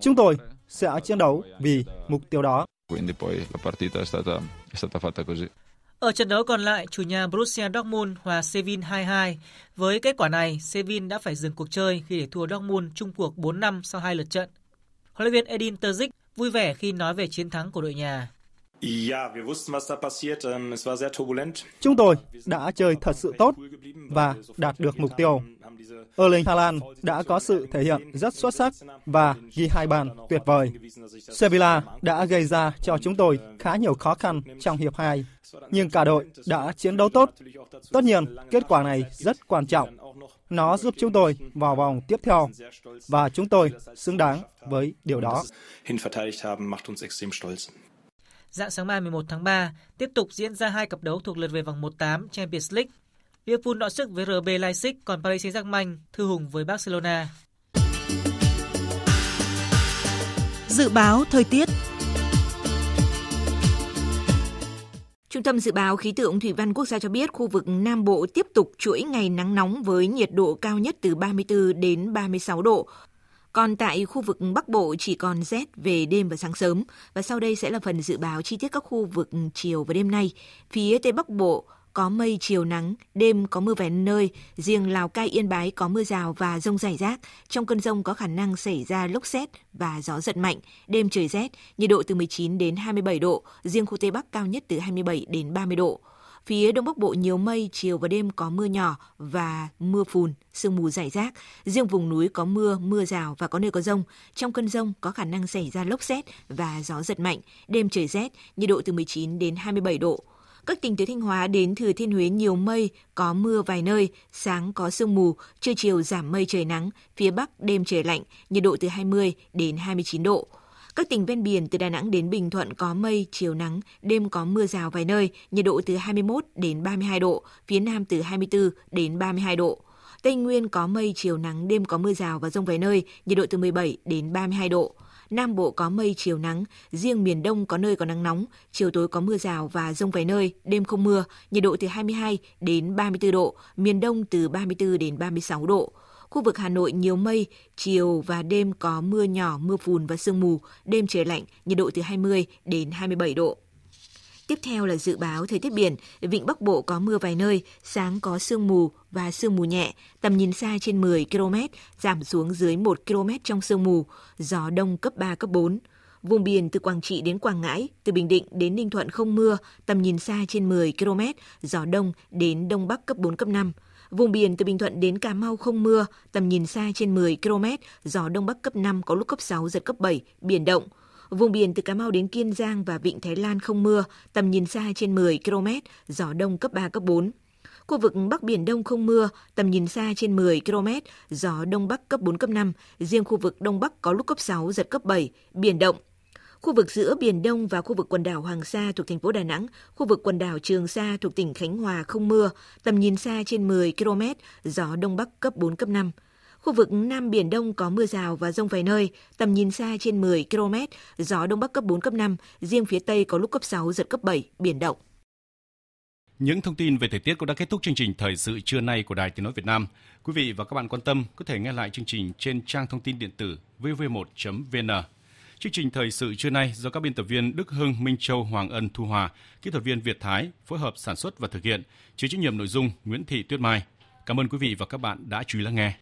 Chúng tôi sẽ chiến đấu vì mục tiêu đó. Ở trận đấu còn lại, chủ nhà Borussia Dortmund hòa Sevilla 2-2. Với kết quả này, Sevilla đã phải dừng cuộc chơi khi để thua Dortmund chung cuộc 4 năm sau hai lượt trận. Huấn luyện viên Edin Terzic vui vẻ khi nói về chiến thắng của đội nhà. Ähm, Chúng tôi đã chơi thật sự tốt và đạt được mục tiêu. Erling Haaland đã có sự thể hiện rất xuất sắc và ghi hai bàn tuyệt vời. Sevilla đã gây ra cho chúng tôi khá nhiều khó khăn trong hiệp 2, nhưng cả đội đã chiến đấu tốt. Tất nhiên, kết quả này rất quan trọng. Nó giúp chúng tôi vào vòng tiếp theo và chúng tôi xứng đáng với điều đó. Dạng sáng mai 11 tháng 3, tiếp tục diễn ra hai cặp đấu thuộc lượt về vòng 1/8 Champions League. Liverpool đọ sức với RB Leipzig, còn Paris Saint-Germain thư hùng với Barcelona. Dự báo thời tiết Trung tâm Dự báo Khí tượng Thủy văn Quốc gia cho biết khu vực Nam Bộ tiếp tục chuỗi ngày nắng nóng với nhiệt độ cao nhất từ 34 đến 36 độ. Còn tại khu vực Bắc Bộ chỉ còn rét về đêm và sáng sớm. Và sau đây sẽ là phần dự báo chi tiết các khu vực chiều và đêm nay. Phía Tây Bắc Bộ có mây chiều nắng, đêm có mưa vài nơi, riêng Lào Cai Yên Bái có mưa rào và rông rải rác. Trong cơn rông có khả năng xảy ra lốc xét và gió giật mạnh, đêm trời rét, nhiệt độ từ 19 đến 27 độ, riêng khu Tây Bắc cao nhất từ 27 đến 30 độ. Phía Đông Bắc Bộ nhiều mây, chiều và đêm có mưa nhỏ và mưa phùn, sương mù rải rác. Riêng vùng núi có mưa, mưa rào và có nơi có rông. Trong cơn rông có khả năng xảy ra lốc xét và gió giật mạnh. Đêm trời rét, nhiệt độ từ 19 đến 27 độ. Các tỉnh từ Thanh Hóa đến Thừa Thiên Huế nhiều mây, có mưa vài nơi, sáng có sương mù, trưa chiều giảm mây trời nắng, phía Bắc đêm trời lạnh, nhiệt độ từ 20 đến 29 độ. Các tỉnh ven biển từ Đà Nẵng đến Bình Thuận có mây, chiều nắng, đêm có mưa rào vài nơi, nhiệt độ từ 21 đến 32 độ, phía Nam từ 24 đến 32 độ. Tây Nguyên có mây, chiều nắng, đêm có mưa rào và rông vài nơi, nhiệt độ từ 17 đến 32 độ. Nam Bộ có mây, chiều nắng, riêng miền Đông có nơi có nắng nóng, chiều tối có mưa rào và rông vài nơi, đêm không mưa, nhiệt độ từ 22 đến 34 độ, miền Đông từ 34 đến 36 độ. Khu vực Hà Nội nhiều mây, chiều và đêm có mưa nhỏ, mưa phùn và sương mù, đêm trời lạnh, nhiệt độ từ 20 đến 27 độ. Tiếp theo là dự báo thời tiết biển, vịnh Bắc Bộ có mưa vài nơi, sáng có sương mù và sương mù nhẹ, tầm nhìn xa trên 10 km, giảm xuống dưới 1 km trong sương mù, gió đông cấp 3, cấp 4. Vùng biển từ Quảng Trị đến Quảng Ngãi, từ Bình Định đến Ninh Thuận không mưa, tầm nhìn xa trên 10 km, gió đông đến đông bắc cấp 4, cấp 5. Vùng biển từ Bình Thuận đến Cà Mau không mưa, tầm nhìn xa trên 10 km, gió đông bắc cấp 5 có lúc cấp 6 giật cấp 7, biển động. Vùng biển từ Cà Mau đến Kiên Giang và Vịnh Thái Lan không mưa, tầm nhìn xa trên 10 km, gió đông cấp 3, cấp 4. Khu vực Bắc Biển Đông không mưa, tầm nhìn xa trên 10 km, gió Đông Bắc cấp 4, cấp 5. Riêng khu vực Đông Bắc có lúc cấp 6, giật cấp 7, biển động. Khu vực giữa Biển Đông và khu vực quần đảo Hoàng Sa thuộc thành phố Đà Nẵng, khu vực quần đảo Trường Sa thuộc tỉnh Khánh Hòa không mưa, tầm nhìn xa trên 10 km, gió Đông Bắc cấp 4, cấp 5. Khu vực Nam Biển Đông có mưa rào và rông vài nơi, tầm nhìn xa trên 10 km, gió Đông Bắc cấp 4, cấp 5, riêng phía Tây có lúc cấp 6, giật cấp 7, biển động. Những thông tin về thời tiết cũng đã kết thúc chương trình thời sự trưa nay của Đài Tiếng nói Việt Nam. Quý vị và các bạn quan tâm có thể nghe lại chương trình trên trang thông tin điện tử vv1.vn. Chương trình thời sự trưa nay do các biên tập viên Đức Hưng, Minh Châu, Hoàng Ân, Thu Hòa, kỹ thuật viên Việt Thái phối hợp sản xuất và thực hiện, chịu trách nhiệm nội dung Nguyễn Thị Tuyết Mai. Cảm ơn quý vị và các bạn đã chú ý lắng nghe.